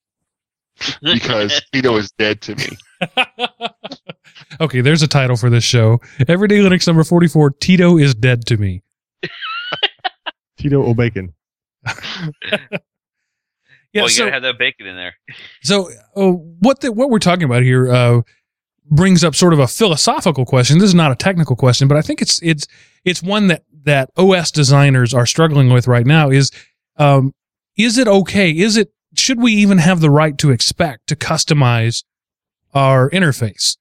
because Tito is dead to me.
okay, there's a title for this show. Everyday Linux number 44. Tito is dead to me.
Tito O'Bacon.
Yeah,
well, you
so,
gotta have that bacon in there.
so uh, what the, what we're talking about here uh, brings up sort of a philosophical question. This is not a technical question, but I think it's it's it's one that that OS designers are struggling with right now. Is um, is it okay? Is it should we even have the right to expect to customize our interface?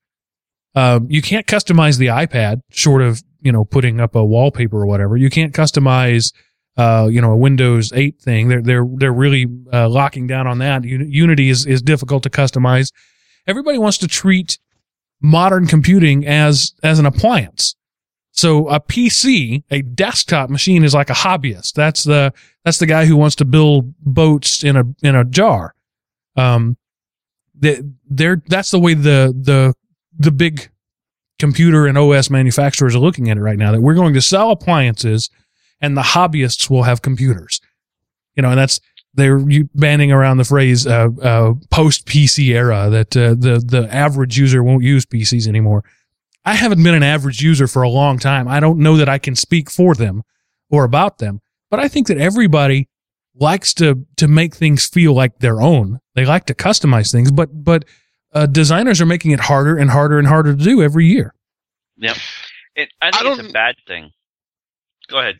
Um, you can't customize the iPad, short of you know putting up a wallpaper or whatever. You can't customize, uh, you know, a Windows 8 thing. They're they're they're really uh, locking down on that. Unity is is difficult to customize. Everybody wants to treat modern computing as as an appliance. So a PC, a desktop machine, is like a hobbyist. That's the that's the guy who wants to build boats in a in a jar. Um, they, they're that's the way the the the big computer and OS manufacturers are looking at it right now. That we're going to sell appliances, and the hobbyists will have computers. You know, and that's they're banning around the phrase uh, uh, post PC era that uh, the the average user won't use PCs anymore. I haven't been an average user for a long time. I don't know that I can speak for them or about them, but I think that everybody likes to to make things feel like their own. They like to customize things, but but uh, designers are making it harder and harder and harder to do every year.
Yep. It, I think
I
it's a
don't-
bad thing. Go ahead.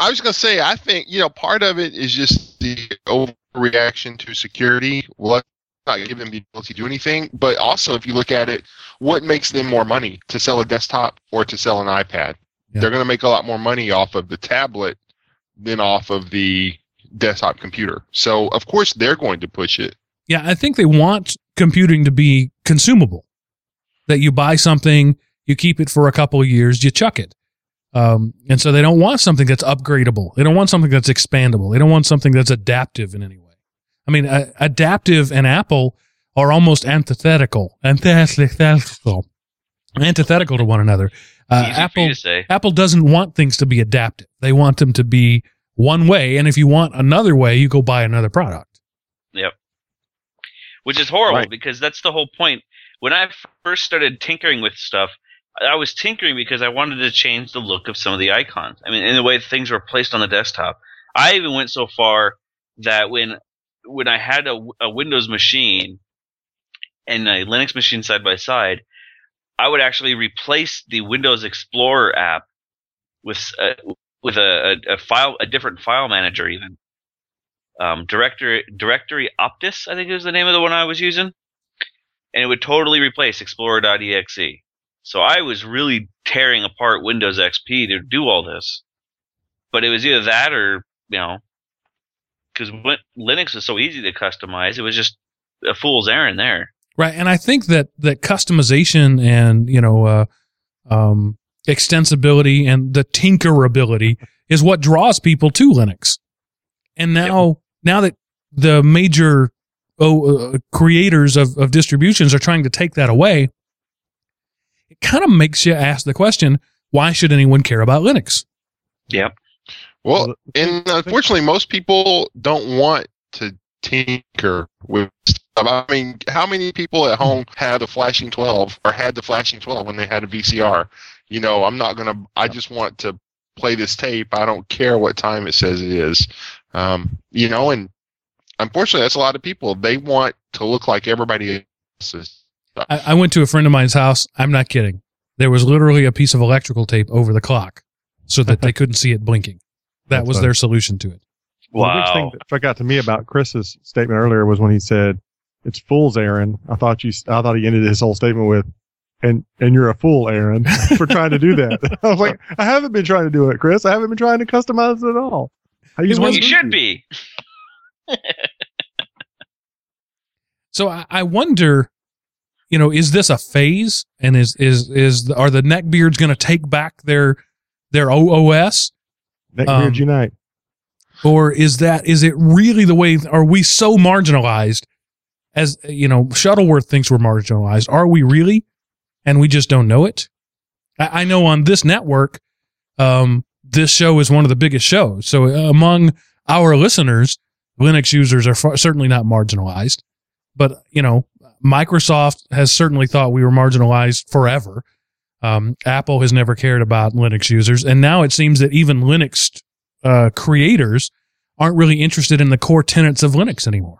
I was going to say, I think, you know, part of it is just the overreaction to security. Well, not give them the ability to do anything. But also, if you look at it, what makes them more money to sell a desktop or to sell an iPad?
Yeah.
They're going to make a lot more money off of the tablet than off of the desktop computer. So, of course, they're going to push it.
Yeah, I think they want computing to be consumable. That you buy something, you keep it for a couple of years, you chuck it. Um, and so they don't want something that's upgradable. They don't want something that's expandable. They don't want something that's adaptive in any way. I mean, uh, adaptive and Apple are almost antithetical, antithetical, antithetical to one another. Uh, Apple
to.
Apple doesn't want things to be adaptive. They want them to be one way, and if you want another way, you go buy another product. Yep.
Which is horrible
Right.
because that's the whole point. When I first started tinkering with stuff, I was tinkering because I wanted to change the look of some of the icons. I mean, in the way things were placed on the desktop. I even went so far that when when I had a, a Windows machine and a Linux machine side by side, I would actually replace the Windows Explorer app with uh, with a, a, a file a different file manager even. Um, directory directory Opus i think is the name of the one i was using. And it would totally replace explorer.exe so i was really tearing apart windows xp to do all this. But it was either that or you know because linux was so easy to customize it was just a fool's errand there.
Right, and I think that that customization and you know uh, um, extensibility and the tinkerability is what draws people to Linux. And now, now that the major oh, uh, creators of, of distributions are trying to take that away, it kind of makes you ask the question: Why should anyone care about Linux?
yep
Well, and unfortunately, most people don't want to tinker with stuff. I mean, how many people at home had a flashing 12 or had the flashing 12 when they had a VCR? You know, I'm not going to, I just want to play this tape. I don't care what time it says it is. Um, you know, and unfortunately, that's a lot of people. They want to look like everybody else's.
I, I went to a friend of mine's house. I'm not kidding. There was literally a piece of electrical tape over the clock so that they couldn't see it blinking. That
That's
was
funny.
their solution to it.
Well, the thing that struck out to me about Chris's statement earlier was when he said, "It's fool's Aaron." I thought you, I thought he ended his whole statement with, "And and you're a fool, Aaron, for trying to do that." I was like, "I haven't been trying to do it, Chris. I haven't been trying to customize it at all." I just
well,
want
you
to-
should be
So I, I wonder, you know, is this a phase? And is is is are the neckbeards going to take back their their OOS,
Neckbeards
um,
unite.
or is that is it really the way? Are we so marginalized? As you know, Shuttleworth thinks we're marginalized. Are we really? And we just don't know it. I, I know on this network, um, this show is one of the biggest shows. So among our listeners, Linux users are far, certainly not marginalized. But you know, Microsoft has certainly thought we were marginalized forever. Um, Apple has never cared about Linux users, and now it seems that even Linux uh, creators aren't really interested in the core tenets of Linux anymore.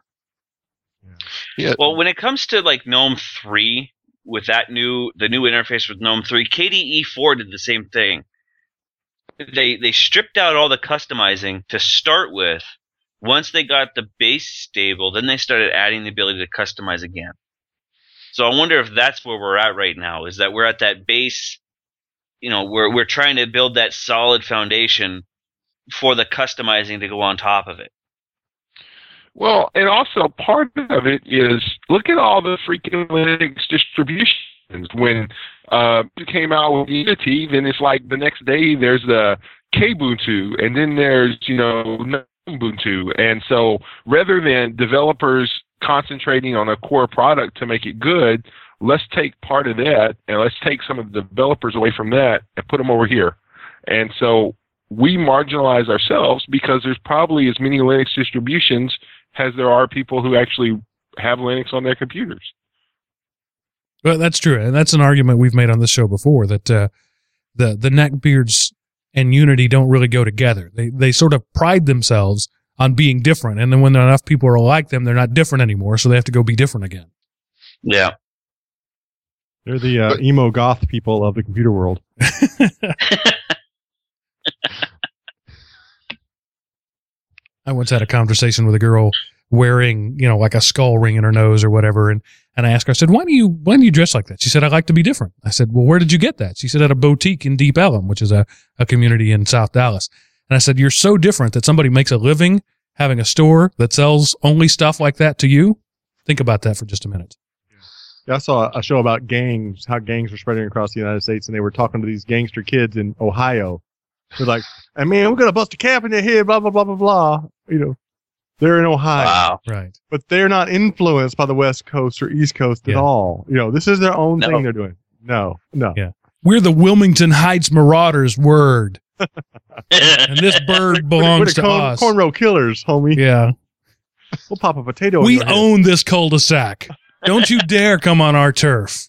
Yeah.
Well, when it comes to like GNOME three with that new the new interface with GNOME three, KDE four did the same thing. They they stripped out all the customizing to start with. Once they got the base stable, then they started adding the ability to customize again. So I wonder if that's where we're at right now. Is that we're at that base? You know, we're we're trying to build that solid foundation for the customizing to go on top of it.
Well, and also part of it is look at all the freaking Linux distributions. When uh, it came out with Unity, then it's like the next day there's the Kubuntu, and then there's you know Ubuntu, and so rather than developers concentrating on a core product to make it good, let's take part of that and let's take some of the developers away from that and put them over here. And so we marginalize ourselves because there's probably as many Linux distributions as there are people who actually have Linux on their computers.
Well, that's true, and that's an argument we've made on this show before that uh, the the neckbeards and Unity don't really go together. They they sort of pride themselves on being different. And then when enough people are like them, they're not different anymore. So they have to go be different again.
Yeah.
They're the uh, emo goth people of the computer world.
I once had a conversation with a girl wearing, you know, like a skull ring in her nose or whatever. And, and I asked her, I said, why do you, why do you dress like that? She said, I like to be different. I said, well, where did you get that? She said, at a boutique in Deep Ellum, which is a, a community in South Dallas. And I said, you're so different that somebody makes a living having a store that sells only stuff like that to you. Think about that for just a minute.
Yeah, I saw a show about gangs, how gangs were spreading across the United States, and they were talking to these gangster kids in Ohio. They're like, "Hey man, we're gonna bust a cap in your head, blah blah blah blah blah." You know, they're in Ohio,
Wow.
Right.
but they're not influenced by the West Coast or East Coast at all. You know, this is their own
No.
thing they're doing. No, no.
Yeah. We're the Wilmington Heights Marauders word. And this bird
We're-
belongs
we're the
to
corn,
us.
cornrow killers, homie.
Yeah.
We'll pop a potato.
We own this cul-de-sac. Don't you dare come on our turf.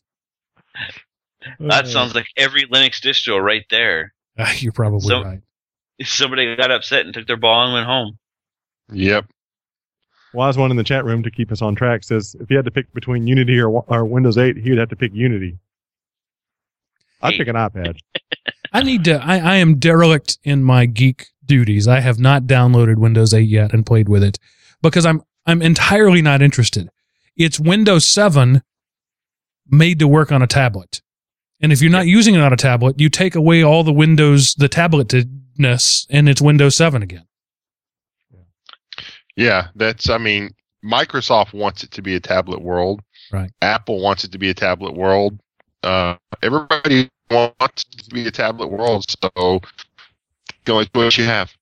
that
Uh,
sounds like every Linux distro right there.
Ah, You're probably
So-
right.
Somebody got upset and took their ball and went home.
Yep.
Wise one in the chat room to keep us on track says if he had to pick between Unity or, or Windows 8, he would have to pick Unity. I'd pick an iPad.
I need to. I, I am derelict in my geek duties. I have not downloaded Windows 8 yet and played with it because I'm I'm entirely not interested. It's Windows 7 made to work on a tablet, and if you're not using it on a tablet, you take away all the Windows the tabletness, and it's Windows 7 again.
Yeah, that's. I mean, Microsoft wants it to be a tablet world.
Right.
Apple wants it to be a tablet world. Uh, everybody wants it to be a tablet world. So, go with what you have.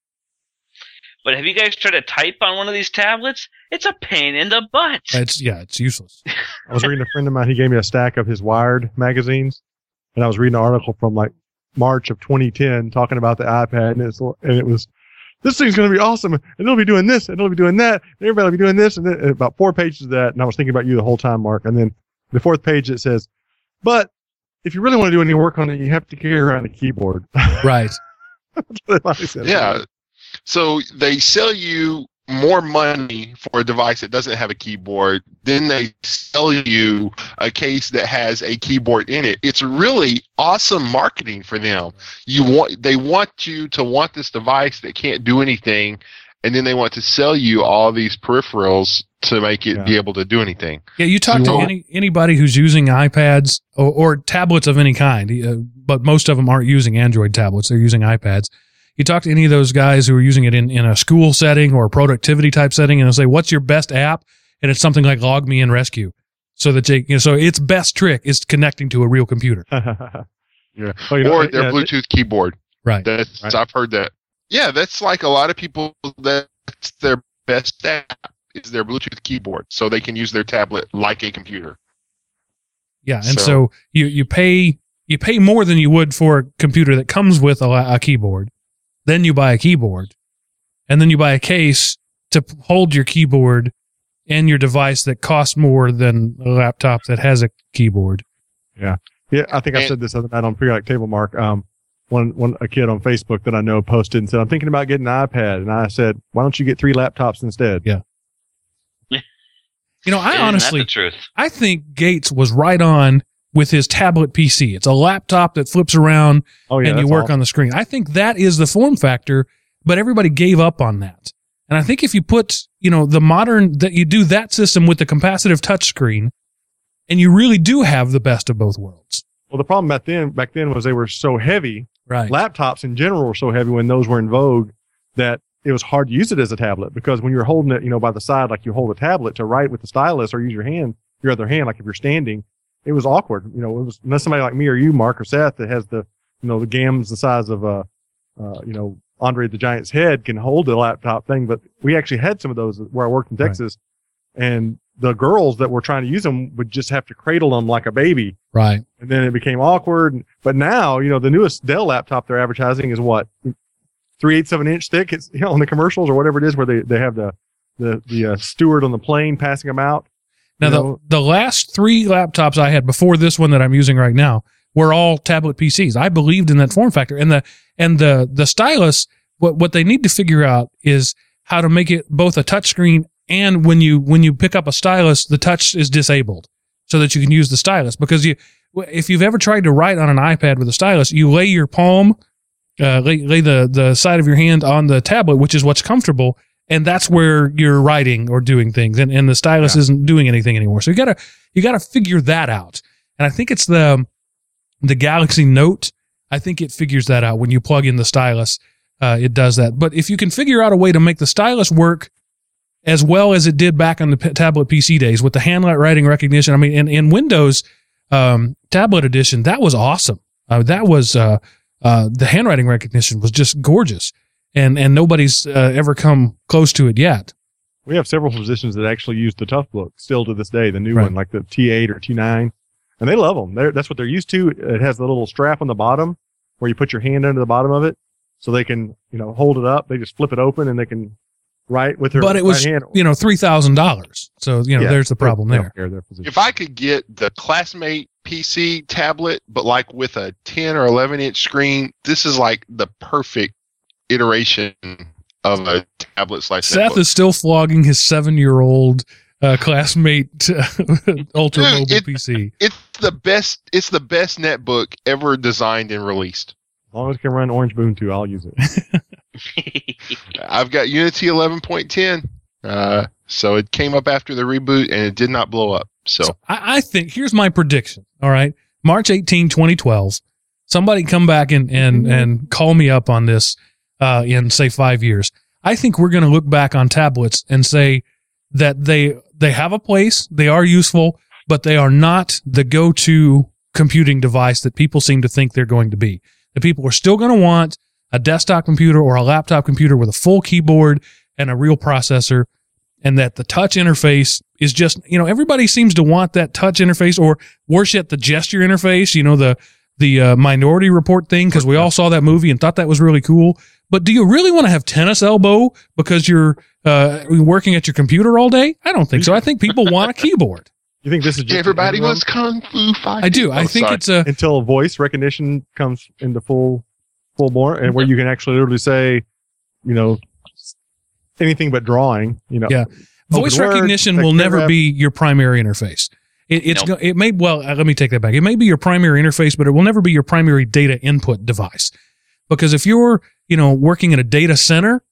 But have you guys tried to type on one of these tablets? It's a pain in the butt.
It's yeah, it's useless.
I was reading a friend of mine. He gave me a stack of his Wired magazines, and I was reading an article from like March of 2010 talking about the iPad, and it's and it was this thing's going to be awesome, and it'll be doing this, and it'll be doing that, and everybody will be doing this, and then and about four pages of that. And I was thinking about you the whole time, Mark. And then the fourth page it says, but if you really want to do any work on it, you have to carry around a keyboard.
Right.
That's what it finally says.
Yeah. So they sell you more money for a device that doesn't have a keyboard. Then they sell you a case that has a keyboard in it. It's really awesome marketing for them. You want they want you to want this device that can't do anything, and then they want to sell you all these peripherals to make it
Yeah.
be able to do anything.
Yeah, you talk
You
to any anybody who's using iPads or, or tablets of any kind, uh, but most of them aren't using Android tablets; they're using iPads. You talk to any of those guys who are using it in, in a school setting or a productivity type setting, and they'll say, "What's your best app?" And it's something like LogMeIn Rescue, so that they, you know, so its best trick is connecting to a real computer.
Yeah.
Well, you know,
or their
yeah,
Bluetooth keyboard.
Right.
That's
Right.
I've heard that. Yeah, that's like a lot of people. That's their best app is their Bluetooth keyboard, so they can use their tablet like a computer.
Yeah, and so,
So-
you you pay you pay more than you would for a computer that comes with a, a keyboard. Then you buy a keyboard, and then you buy a case to hold your keyboard and your device that costs more than a laptop that has a keyboard.
Yeah, Yeah. I think I said this other night on Periodic Table Mark. Um, one, one, a kid on Facebook that I know posted and said, I'm thinking about getting an iPad. And I said, why don't you get three laptops instead?
Yeah. You know, I
Isn't
honestly
the truth.
I think Gates was right on with his tablet PC. It's a laptop that flips around
Oh, yeah.
and you work
awesome.
on the screen. I think that is the form factor, but everybody gave up on that. And I think if you put, you know, the modern that you do that system with the capacitive touchscreen, and you really do have the best of both worlds.
Well, the problem back then, back then was they were so heavy.
Right.
Laptops in general were so heavy when those were in vogue that it was hard to use it as a tablet because when you're holding it, you know, by the side, like you hold a tablet to write with the stylus or use your hand, your other hand, like if you're standing, it was awkward. You know, it was unless somebody like me or you, Mark or Seth, that has the, you know, the gams the size of, uh, uh, you know, Andre the Giant's head can hold the laptop thing. But we actually had some of those where I worked in
Right.
Texas and the girls that were trying to use them would just have to cradle them like a baby
Right.
and then it became awkward. But now, you know, the newest Dell laptop they're advertising is what three eighths of an inch thick. It's you know, on the commercials or whatever it is, where they they have the the the uh, steward on the plane passing them out.
Now the the last three laptops I had before this one that I'm using right now were all tablet PCs. I believed in that form factor and the and the the stylus. What what they need to figure out is how to make it both a touchscreen and when you when you pick up a stylus, the touch is disabled so that you can use the stylus. Because you, if you've ever tried to write on an iPad with a stylus, you lay your palm, uh, lay, lay the the side of your hand on the tablet, which is what's comfortable, and that's where you're writing or doing things, and, and the stylus
Yeah.
isn't doing anything anymore. So you gotta you gotta figure that out. And I think it's the the Galaxy Note. I think it figures that out when you plug in the stylus. Uh, it does that. But if you can figure out a way to make the stylus work as well as it did back on the p- tablet PC days with the handwriting writing recognition, I mean, in, in Windows um, tablet edition, that was awesome. Uh, that was uh, uh, the handwriting recognition was just gorgeous, and and nobody's uh, ever come close to it yet.
We have several physicians that actually use the Toughbook still to this day, the new
Right.
one, like the T8 or T9, and they love them. They're, that's what they're used to. It has the little strap on the bottom where you put your hand under the bottom of it, so they can, you know, hold it up. They just flip it open and they can write with their
But it was,
right hand.
you know, three thousand dollars. So you know,
Yeah,
there's the problem there.
don't care, they're physicians.
If I could get the classmate PC tablet, but like with a 10 or 11 inch screen, this is like the perfect iteration of a tablet slice.
Seth
netbook.
is still flogging his seven-year-old uh, classmate ultra
Dude,
mobile
it-
PC.
It's the best. It's the best netbook ever designed and released.
as long as it can run Orange Ubuntu, I'll use it.
I've got Unity 11.10, uh, so it came up after the reboot and it did not blow up. So,
So I, I think here's my prediction. All right. March 18, 2012. Somebody come back and, and, and call me up on this, uh, in say five years. I think we're going to look back on tablets and say that they, they have a place. They are useful, but they are not the go-to computing device that people seem to think they're going to be. The people are still going to want a desktop computer or a laptop computer with a full keyboard and a real processor and that the touch interface is just you know everybody seems to want that touch interface or worse yet the gesture interface you know the the uh, minority report thing because we all saw that movie and thought that was really cool but do you really want to have tennis elbow because you're uh, working at your computer all day i don't think so i think people want a keyboard
You think this is just
everybody
interim
was kung fu fighting.
i do i
Oh,
think
sorry.
it's a
until voice recognition comes into full full born and where you can actually literally say, you know, anything but drawing. You know,
Yeah. voice
Open Word,
recognition will never
paragraph.
be your primary interface. It, it's
Nope.
it may well uh, let me take that back. It may be your primary interface, but it will never be your primary data input device. Because if you're you know working in a data center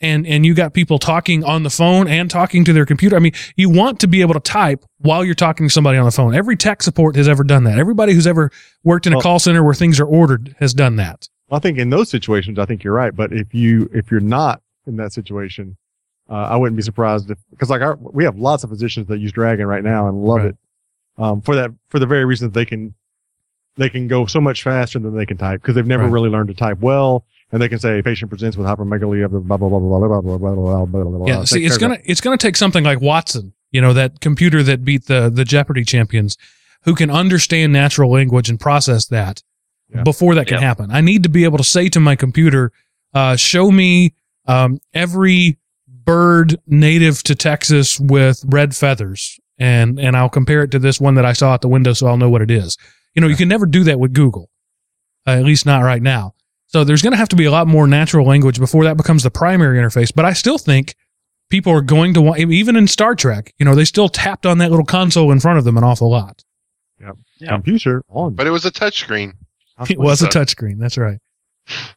and and you got people talking on the phone and talking to their computer, I mean, you want to be able to type while you're talking to somebody on the phone. Every tech support has ever done that. Everybody who's ever worked in a
Well-
call center where things are ordered has done that.
I think in those situations, I think you're right. But if you if you're not in that situation, uh, I wouldn't be surprised if because like our we have lots of physicians that use Dragon right now and love
Right.
it um, for that for the very reason that they can they can go so much faster than they can type because they've never
Right.
really learned to type well. And they can say patient presents with hypermegaly of the blah blah blah blah blah blah blah blah blah blah blah. blah.
Yeah, see, it's gonna it's gonna take something like Watson, you know, that computer that beat the the Jeopardy champions, who can understand natural language and process that
Yeah.
before that can
Yeah.
happen. I need to be able to say to my computer, uh, "Show me um, every bird native to Texas with red feathers," and and I'll compare it to this one that I saw at the window, so I'll know what it is. You know, you can never do that with Google, uh, at least not right now. So there's going to have to be a lot more natural language before that becomes the primary interface. But I still think people are going to want, even in Star Trek, you know, they still tapped on that little console in front of them an awful lot.
Yeah.
computer on.
but it was a touchscreen.
It was a
so-
touchscreen. That's right.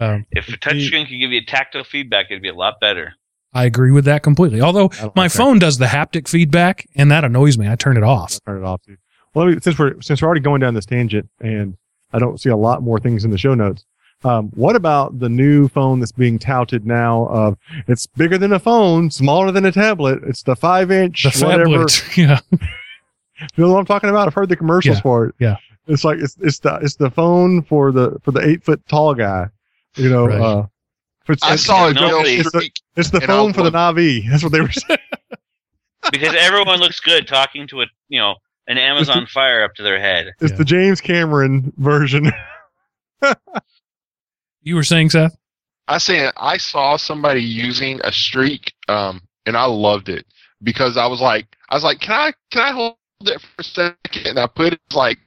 Um,
If a touchscreen could give you tactile feedback, it'd be a lot better.
I agree with that completely. Although my
like that.
phone does the haptic feedback, and that annoys me. I turn it off.
I'll turn it off too. Well, let me- since we're since we're already going down this tangent, and I don't see a lot more things in the show notes. Um, what about the new phone that's being touted now? Of it's bigger than a phone, smaller than a tablet. It's the five inch,
The
whatever.
phablet. Yeah.
You know what I'm talking about? I've heard the commercials
Yeah,
for it.
yeah.
It's like it's it's the it's the phone for the for the eight foot tall guy. You know,
Right.
uh, it's,
I
it's,
saw a
no, it's
the- it's the phone for the
plug-
Na'vi. That's what they were saying.
Because everyone looks good talking to a you know an Amazon Fire up to their head.
It's
Yeah.
the James Cameron version.
You were saying, Seth?
I say I saw somebody using a streak, um, and I loved it because I was like, I was like, can I can I hold it for a second? And I put it like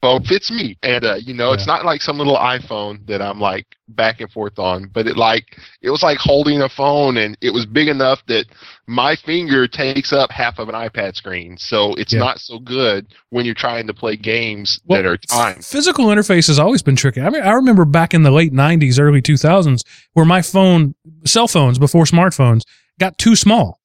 phone fits me, and uh, you know, it's not like some little iPhone that I'm like back and forth on, but it like it was like holding a phone, and it was big enough that my finger takes up half of an iPad screen, so it's
Yeah.
not so good when you're trying to play games
Well,
that are timed.
Physical interface has always been tricky. I mean, I remember back in the late '90s, early 2000s, where my phone, cell phones before smartphones, got too small,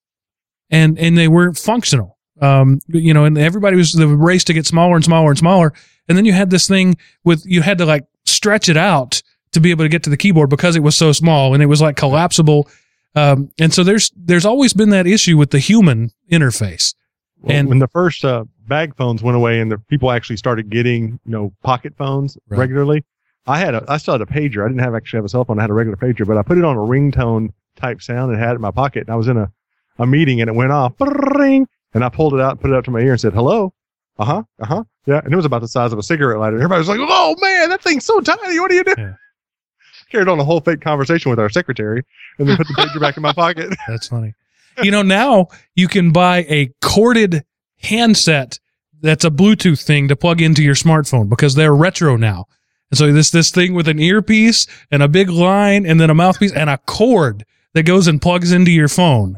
and and they weren't functional. Um, you know, and everybody was the race to get smaller and smaller and smaller, and then you had this thing with you had to like stretch it out to be able to get to the keyboard because it was so small and it was like collapsible. Um, and so there's there's always been that issue with the human interface.
Well,
And-
when the first uh, bag phones went away and the people actually started getting, you know, pocket phones
Right.
regularly, I had a, I still had a pager. I didn't have actually have a cell phone. I had a regular pager, but I put it on a ringtone type sound and had it in my pocket. And I was in a, a meeting and it went off, ring, and I pulled it out, and put it up to my ear and said, hello. Uh huh. Uh huh. Yeah. And it was about the size of a cigarette lighter. Everybody was like, oh man, that thing's so tiny. What do you do?
Yeah.
Carried on a whole fake conversation with our secretary and then put the pager back in my pocket.
That's funny. You know, now you can buy a corded handset that's a Bluetooth thing to plug into your smartphone because they're retro now. And so this this thing with an earpiece and a big line and then a mouthpiece and a cord that goes and plugs into your phone.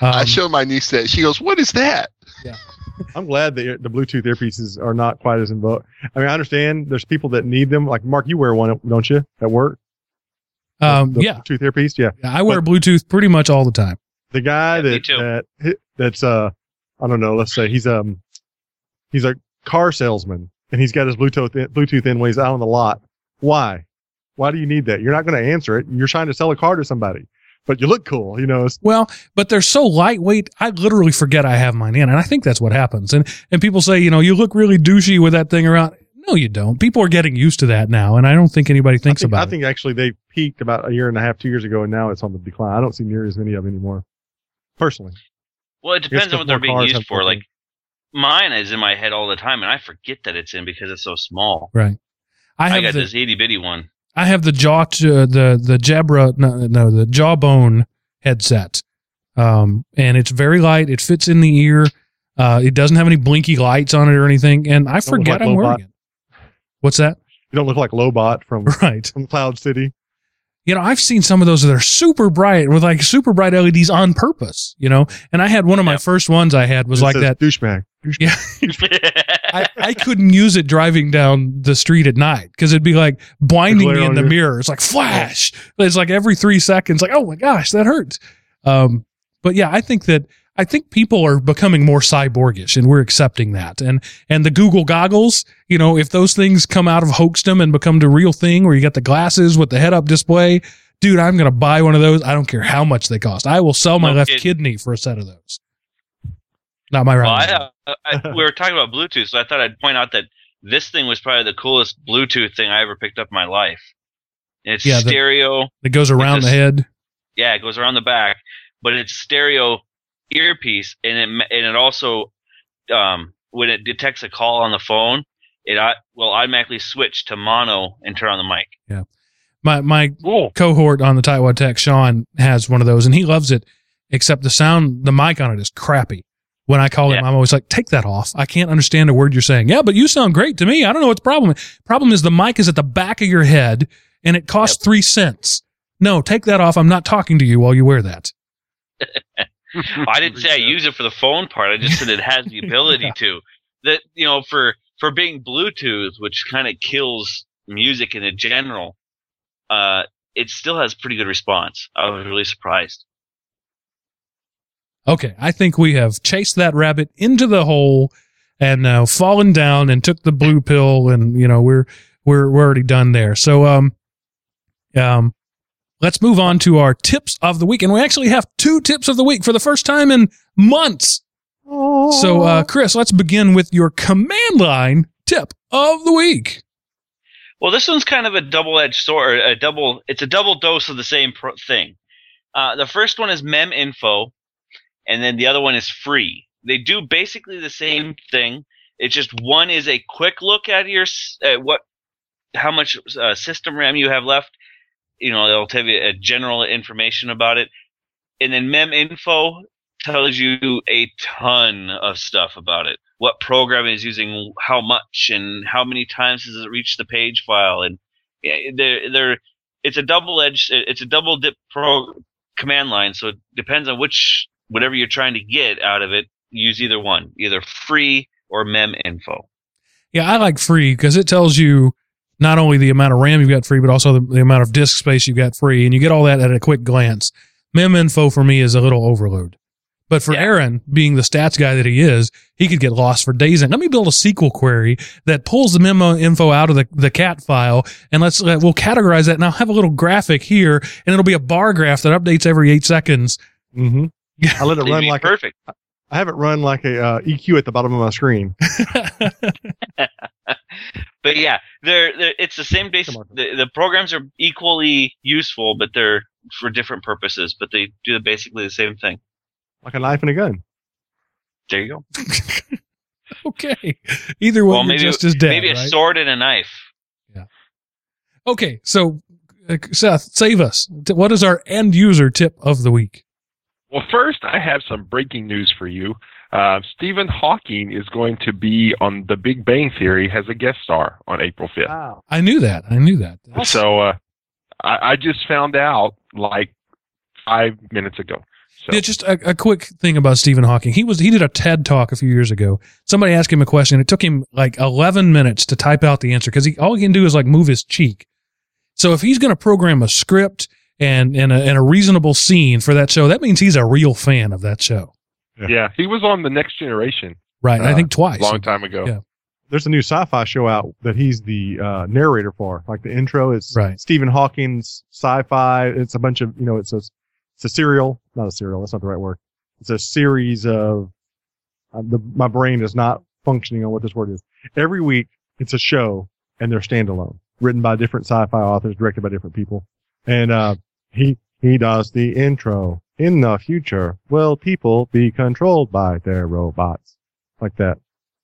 I
Um,
showed my niece that. She goes, "What is that?" Yeah.
I'm glad that the Bluetooth earpieces are not quite as in vogue. I mean, I understand there's people that need them. Like Mark, you wear one, don't you, at work?
um,
The
yeah,
Bluetooth earpiece. Yeah.
I wear Bluetooth pretty much all the time.
The guy
Yeah,
that,
too.
that that's uh, I don't know. Let's say he's um, he's a car salesman and he's got his Bluetooth Bluetooth in when he's out on the lot. Why? Why do you need that? You're not going to answer it. You're trying to sell a car to somebody, but you look cool. You know.
Well, but they're so lightweight, I literally forget I have mine in, and I think that's what happens. And and people say, you know, you look really douchey with that thing around. No, you don't. People are getting used to that now, and I don't think anybody thinks
I think,
about
I
it.
I think actually they peaked about a year and a half, two years ago, and now it's on the decline. I don't see near as many of them anymore. Personally,
Well, it depends on what they're being used for.
more
Like mine is in my head all the time, and I forget that it's in because it's so small.
Right. I
I,
have
got
the
this itty bitty one.
I have the jaw uh, the the Jabra no, no the jawbone headset, um, and it's very light. It fits in the ear. Uh, it doesn't have any blinky lights on it or anything, and I forget
like
I'm
Lobot.
wearing it. What's that?
you don't look like Lobot from
Right.
from Cloud City.
You know, I've seen some of those that are super bright with like super bright LEDs on purpose, you know, and I had one of my
Yep.
first ones I had was
It
like that.
douchebag.
Yeah. I, I couldn't use it driving down the street at night because it'd be like blinding me in the
you.
mirror. It's like flash. It's like every three seconds, like, oh my gosh, that hurts. Um, but yeah, I think that I think people are becoming more cyborgish and we're accepting that. And and the Google goggles, you know, if those things come out of hoaxdom and become the real thing where you got the glasses with the head up display, dude, I'm gonna buy one of those. I don't care how much they cost. I will sell my
No
left
kidding.
kidney for a set of those. Not my
Well,
right.
I, uh, I, we were talking about Bluetooth, so I thought I'd point out that this thing was probably the coolest Bluetooth thing I ever picked up in my life. It's
Yeah, the-
stereo.
That goes around the
just-
head.
Yeah, it goes around the back, but it's stereo earpiece, and it and it also, um, when it detects a call on the phone, it au- will automatically switch to mono and turn on the mic.
Yeah, my my
Cool.
cohort on the Tightwad Tech, Sean, has one of those and he loves it, except the sound, the mic on it is crappy. When I call him, I'm always like, take that off. I can't understand a word you're saying. Yeah, but you sound great to me. I don't know what the problem is. Problem is the mic is at the back of your head and it costs three cents. No, take that off. I'm not talking to you while you wear that.
I didn't say I use it for the phone part. I just said it has the ability to. That you know, for for being Bluetooth, which kind of kills music in general, uh, it still has pretty good response. I was really surprised.
Okay, I think we have chased that rabbit into the hole and uh, fallen down and took the blue pill, and you know we're we're we're already done there. So um um let's move on to our tips of the week, and we actually have two tips of the week for the first time in months. So uh Chris, let's begin with your command line tip of the week.
Well, this one's kind of a double-edged sword. A double. It's a double dose of the same pro- thing. Uh, the first one is Mem Info, and then the other one is free. They do basically the same thing. It's just one is a quick look at your s- at what how much uh, system RAM you have left. You know, it'll tell you a general information about it. And then Mem Info tells you a ton of stuff about it. What program is using how much and how many times does it reach the page file and they're, they're, it's a double edged, it's a double dip pro command line. So it depends on which, whatever you're trying to get out of it, use either one, either free or mem info.
Yeah, I like free because it tells you not only the amount of RAM you've got free, but also the, the amount of disk space you've got free, and you get all that at a quick glance. Mem info for me is a little overload. But for
Yeah.
Aaron, being the stats guy that he is, he could get lost for days. And let me build a SQL query that pulls the memo info out of the, the cat file, and let's uh, we'll categorize that. And I'll have a little graphic here, and it'll be a bar graph that updates every eight seconds.
hmm I let it run like
perfect.
I have it run like a uh, EQ at the bottom of my screen.
but yeah, they're, they're it's the same base. The, the programs are equally useful, but they're for different purposes. But they do basically the same thing.
Like a knife and a gun.
There you go.
okay, either way,
Well, maybe-
just as dead.
Maybe a
right?
sword and a knife. Yeah.
Okay, so uh, Seth, save us. What is our end user tip of the week?
Well, first, I have some breaking news for you. Uh, Stephen Hawking is going to be on The Big Bang Theory as a guest star on April 5th.
Wow.
I knew that. I knew that.
So uh, I, I just found out like five minutes ago. So
Yeah, just a, a quick thing about Stephen Hawking. He was he did a TED talk a few years ago. Somebody asked him a question. It took him like eleven minutes to type out the answer because he all he can do is like move his cheek. So if he's going to program a script and and a, and a reasonable scene for that show, that means he's a real fan of that show,
yeah, he was on The Next Generation
right? I
Uh,
think twice.
long time ago.
Yeah.
There's a new sci-fi show out that he's the uh, narrator for. Like the intro is
Right.
Stephen Hawking's sci-fi. It's a bunch of you know. It's a it's a serial, not a serial. That's not the right word. It's a series of. Uh, the, my brain is not functioning on what this word is. Every week, it's a show, and they're standalone, written by different sci-fi authors, directed by different people, and uh, he he does the intro. In the future, will people be controlled by their robots? Like that.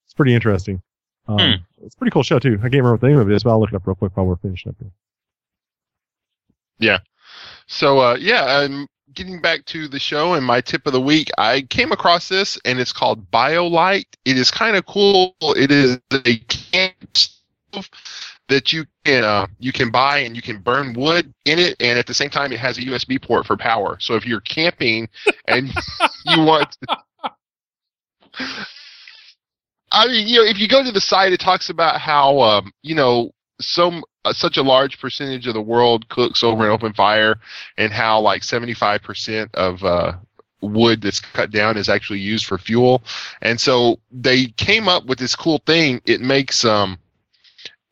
It's pretty interesting. Um,
Hmm.
It's a pretty cool show too. I can't remember what the name of it is, but I'll look it up real quick while we're finishing up here. Yeah.
So uh, yeah, um, getting back to the show and my tip of the week, I came across this and it's called BioLite. It is kind of cool. It is a camp stove that you can uh, you can buy and you can burn wood in it, and at the same time it has a USB port for power. So if you're camping and you want. To, I mean, you know, if you go to the site, it talks about how, um, you know, some uh, such a large percentage of the world cooks over an open fire, and how like seventy five percent of uh, wood that's cut down is actually used for fuel. And so they came up with this cool thing. It makes um,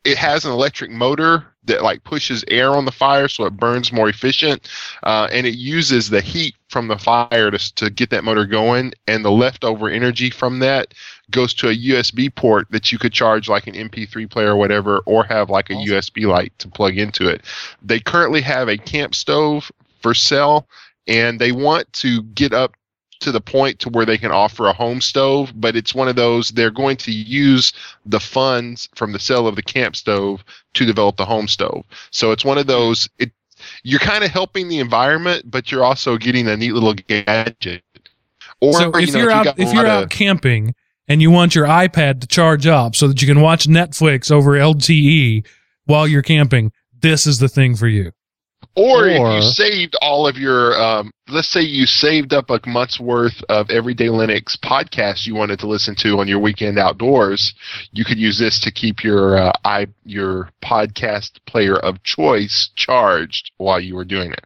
it has an electric motor that like pushes air on the fire so it burns more efficient uh, and it uses the heat from the fire to, to get that motor going and the leftover energy from that goes to a usb port that you could charge like an mp3 player or whatever or have like a
Awesome.
usb light to plug into it they currently have a camp stove for sale and they want to get up to the point to where they can offer a home stove but it's one of those they're going to use the funds from the sale of the camp stove to develop the home stove so it's one of those it you're kind of helping the environment but you're also getting a neat little gadget or
so if
you know, you
out if you're out
of-
camping and you want your iPad to charge up so that you can watch Netflix over LTE while you're camping, this is the thing for you.
Or, if you saved all of your, um, let's say you saved up a month's worth of Everyday Linux podcasts you wanted to listen to on your weekend outdoors, you could use this to keep your uh, i your podcast player of choice charged while you were doing it.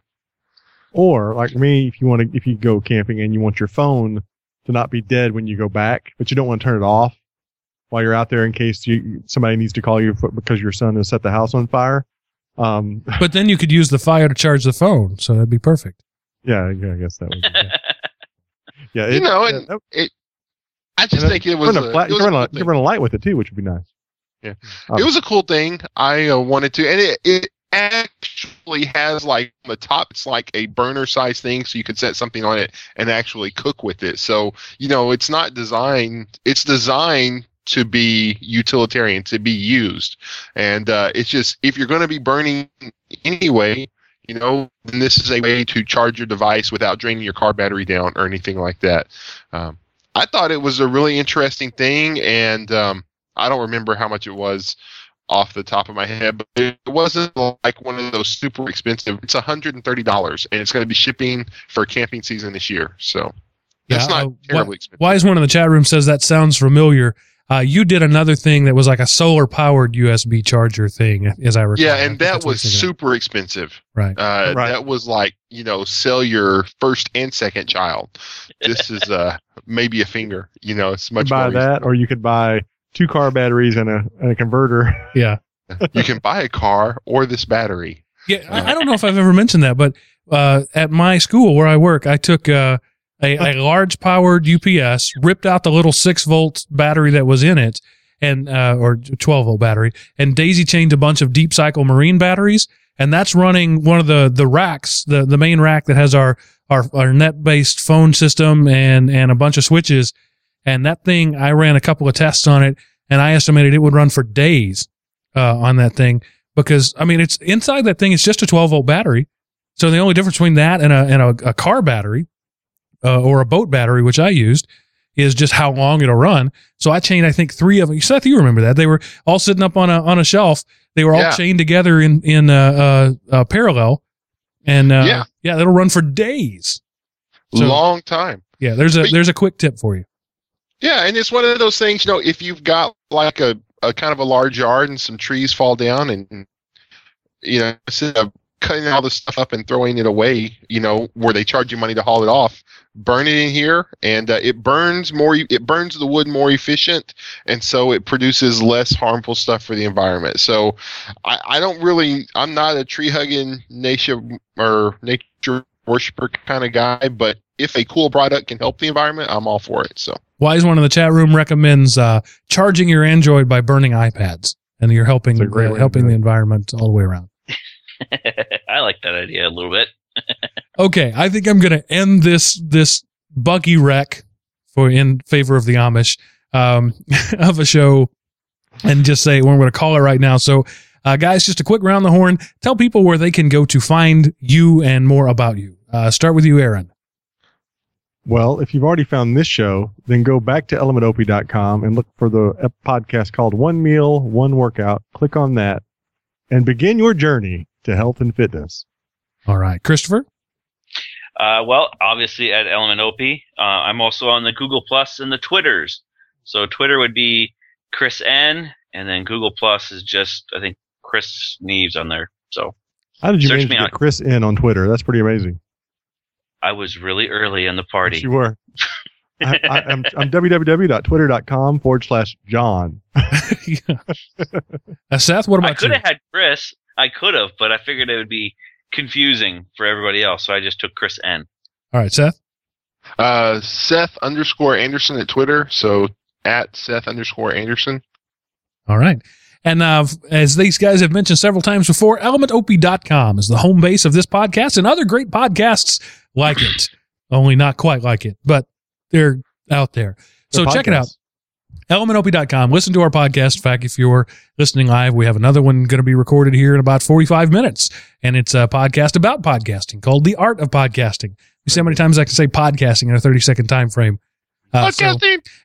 Or like me, if you want to, if you go camping and you want your phone to not be dead when you go back, but you don't want to turn it off while you're out there in case you somebody needs to call you because your son has set the house on fire. Um,
But then you could use the fire to charge the phone, so that'd be perfect.
yeah, yeah, I guess that would. Yeah, yeah
You
it-
know,
yeah,
and
that-
I just
and
think it
you
was, a,
a flat,
it
you
was
can
a
run a,
cool
you can run a light with it too, which would be nice.
Yeah.
Um,
it was a cool thing. I uh, wanted to, and it, it actually has like on the top. It's like a burner size thing, so you could set something on it and actually cook with it. So you know, it's not designed. It's designed to be utilitarian, to be used, and uh, it's just if you're going to be burning anyway. you know, and this is a way to charge your device without draining your car battery down or anything like that. Um, I thought it was a really interesting thing, and um, I don't remember how much it was off the top of my head, but it wasn't like one of those super expensive. It's $130, and it's going to be shipping for camping season this year. So
Yeah,
not
uh,
terribly
why-
expensive.
Wise one in the chat room says that sounds familiar. Uh, you did another thing that was like a solar powered USB charger thing, as I recall.
Yeah, and that
that's
was super expensive.
right.
Uh,
Right.
That was like you know, sell your first and second child. This is uh maybe a finger. You know, it's
You
much
could buy
more.
that, or you could buy two car batteries and a, and a converter.
Yeah.
you can buy a car or this battery.
Yeah, I, I don't know if I've ever mentioned that, but uh, at my school where I work, I took uh, a, a large powered UPS, ripped out the little six volt battery that was in it, and uh, or twelve volt battery, and daisy chained a bunch of deep cycle marine batteries, and that's running one of the the racks, the the main rack that has our our, our net based phone system and and a bunch of switches, and that thing I ran a couple of tests on it, and I estimated it would run for days uh, on that thing because I mean it's inside that thing. It's just a 12 volt battery. So the only difference between that and a and a, a car battery uh, or a boat battery, which I used, is just how long it'll run. So I chained I think three of them. Seth, you remember that they were all sitting up on a on a shelf. They were all
Yeah.
chained together in in uh, uh, uh, parallel, and uh,
Yeah.
yeah, that'll run for days. So-
Long time.
Yeah, there's a
But-
there's a quick tip for you.
Yeah, and it's one of those things. You know, if you've got like a, a kind of a large yard and some trees fall down, and you know, instead of cutting all this stuff up and throwing it away, you know, where they charge you money to haul it off, burn it in here, and uh, it burns more. It burns the wood more efficient, and so it produces less harmful stuff for the environment. So, I, I don't really. I'm not a tree hugging nature or nature worshiper kind of guy, but if a cool product can help the environment, I'm all for it. So.
Wise one in the chat room recommends uh, charging your Android by burning iPads, and you're helping
That's great
uh, helping the environment all the way around.
I like that idea a little bit.
Okay, I think I'm going to end this this buggy wreck for in favor of the Amish um, of a show, and just say we're going to call it right now. So, uh, guys, just a quick round the horn. Tell people where they can go to find you and more about you. Uh, start with you, Aaron.
Well, if you've already found this show, then go back to elementop.com and look for the podcast called One Meal, One Workout. Click on that and begin your journey to health and fitness.
All right, Christopher.
Uh, well, obviously at Element OP. Uh, I'm also on the Google Plus and the Twitters. So Twitter would be Chris N, and then Google Plus is just I think Chris Neves on there. So
How did you
Search
manage
me
to
on-
Chris N on Twitter? That's pretty amazing.
I was really early in the party.
Yes, you were. I, I, I'm, I'm www.twitter.com forward slash John.
Yeah. Uh, Seth, what am
I
about
I
could
have had Chris. I could have, but I figured it would be confusing for everybody else, so I just took Chris N.
All right, Seth.
Uh, Seth underscore Anderson at Twitter. So at Seth underscore Anderson.
All right. And uh, as these guys have mentioned several times before, elementop.com is the home base of this podcast and other great podcasts like it. Only not quite like it, but they're out there. So
The
check it out.
podcast.
elementop.com. Listen to our podcast. In fact, if you're listening live, we have another one going to be recorded here in about 45 minutes. And it's a podcast about podcasting called The Art of Podcasting. You see how many times I can say podcasting in a 30 second time frame. Uh, so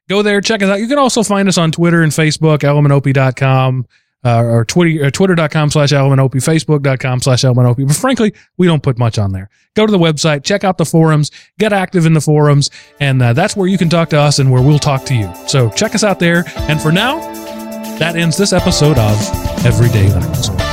go there, check us out. You can also find us on Twitter and Facebook, elementop.com, uh, or Twitter, uh, twitter.com slash elementop, facebook.com slash elementop. But frankly, we don't put much on there. Go to the website, check out the forums, get active in the forums, and uh, that's where you can talk to us and where we'll talk to you. So check us out there. And for now, that ends this episode of Everyday Linux.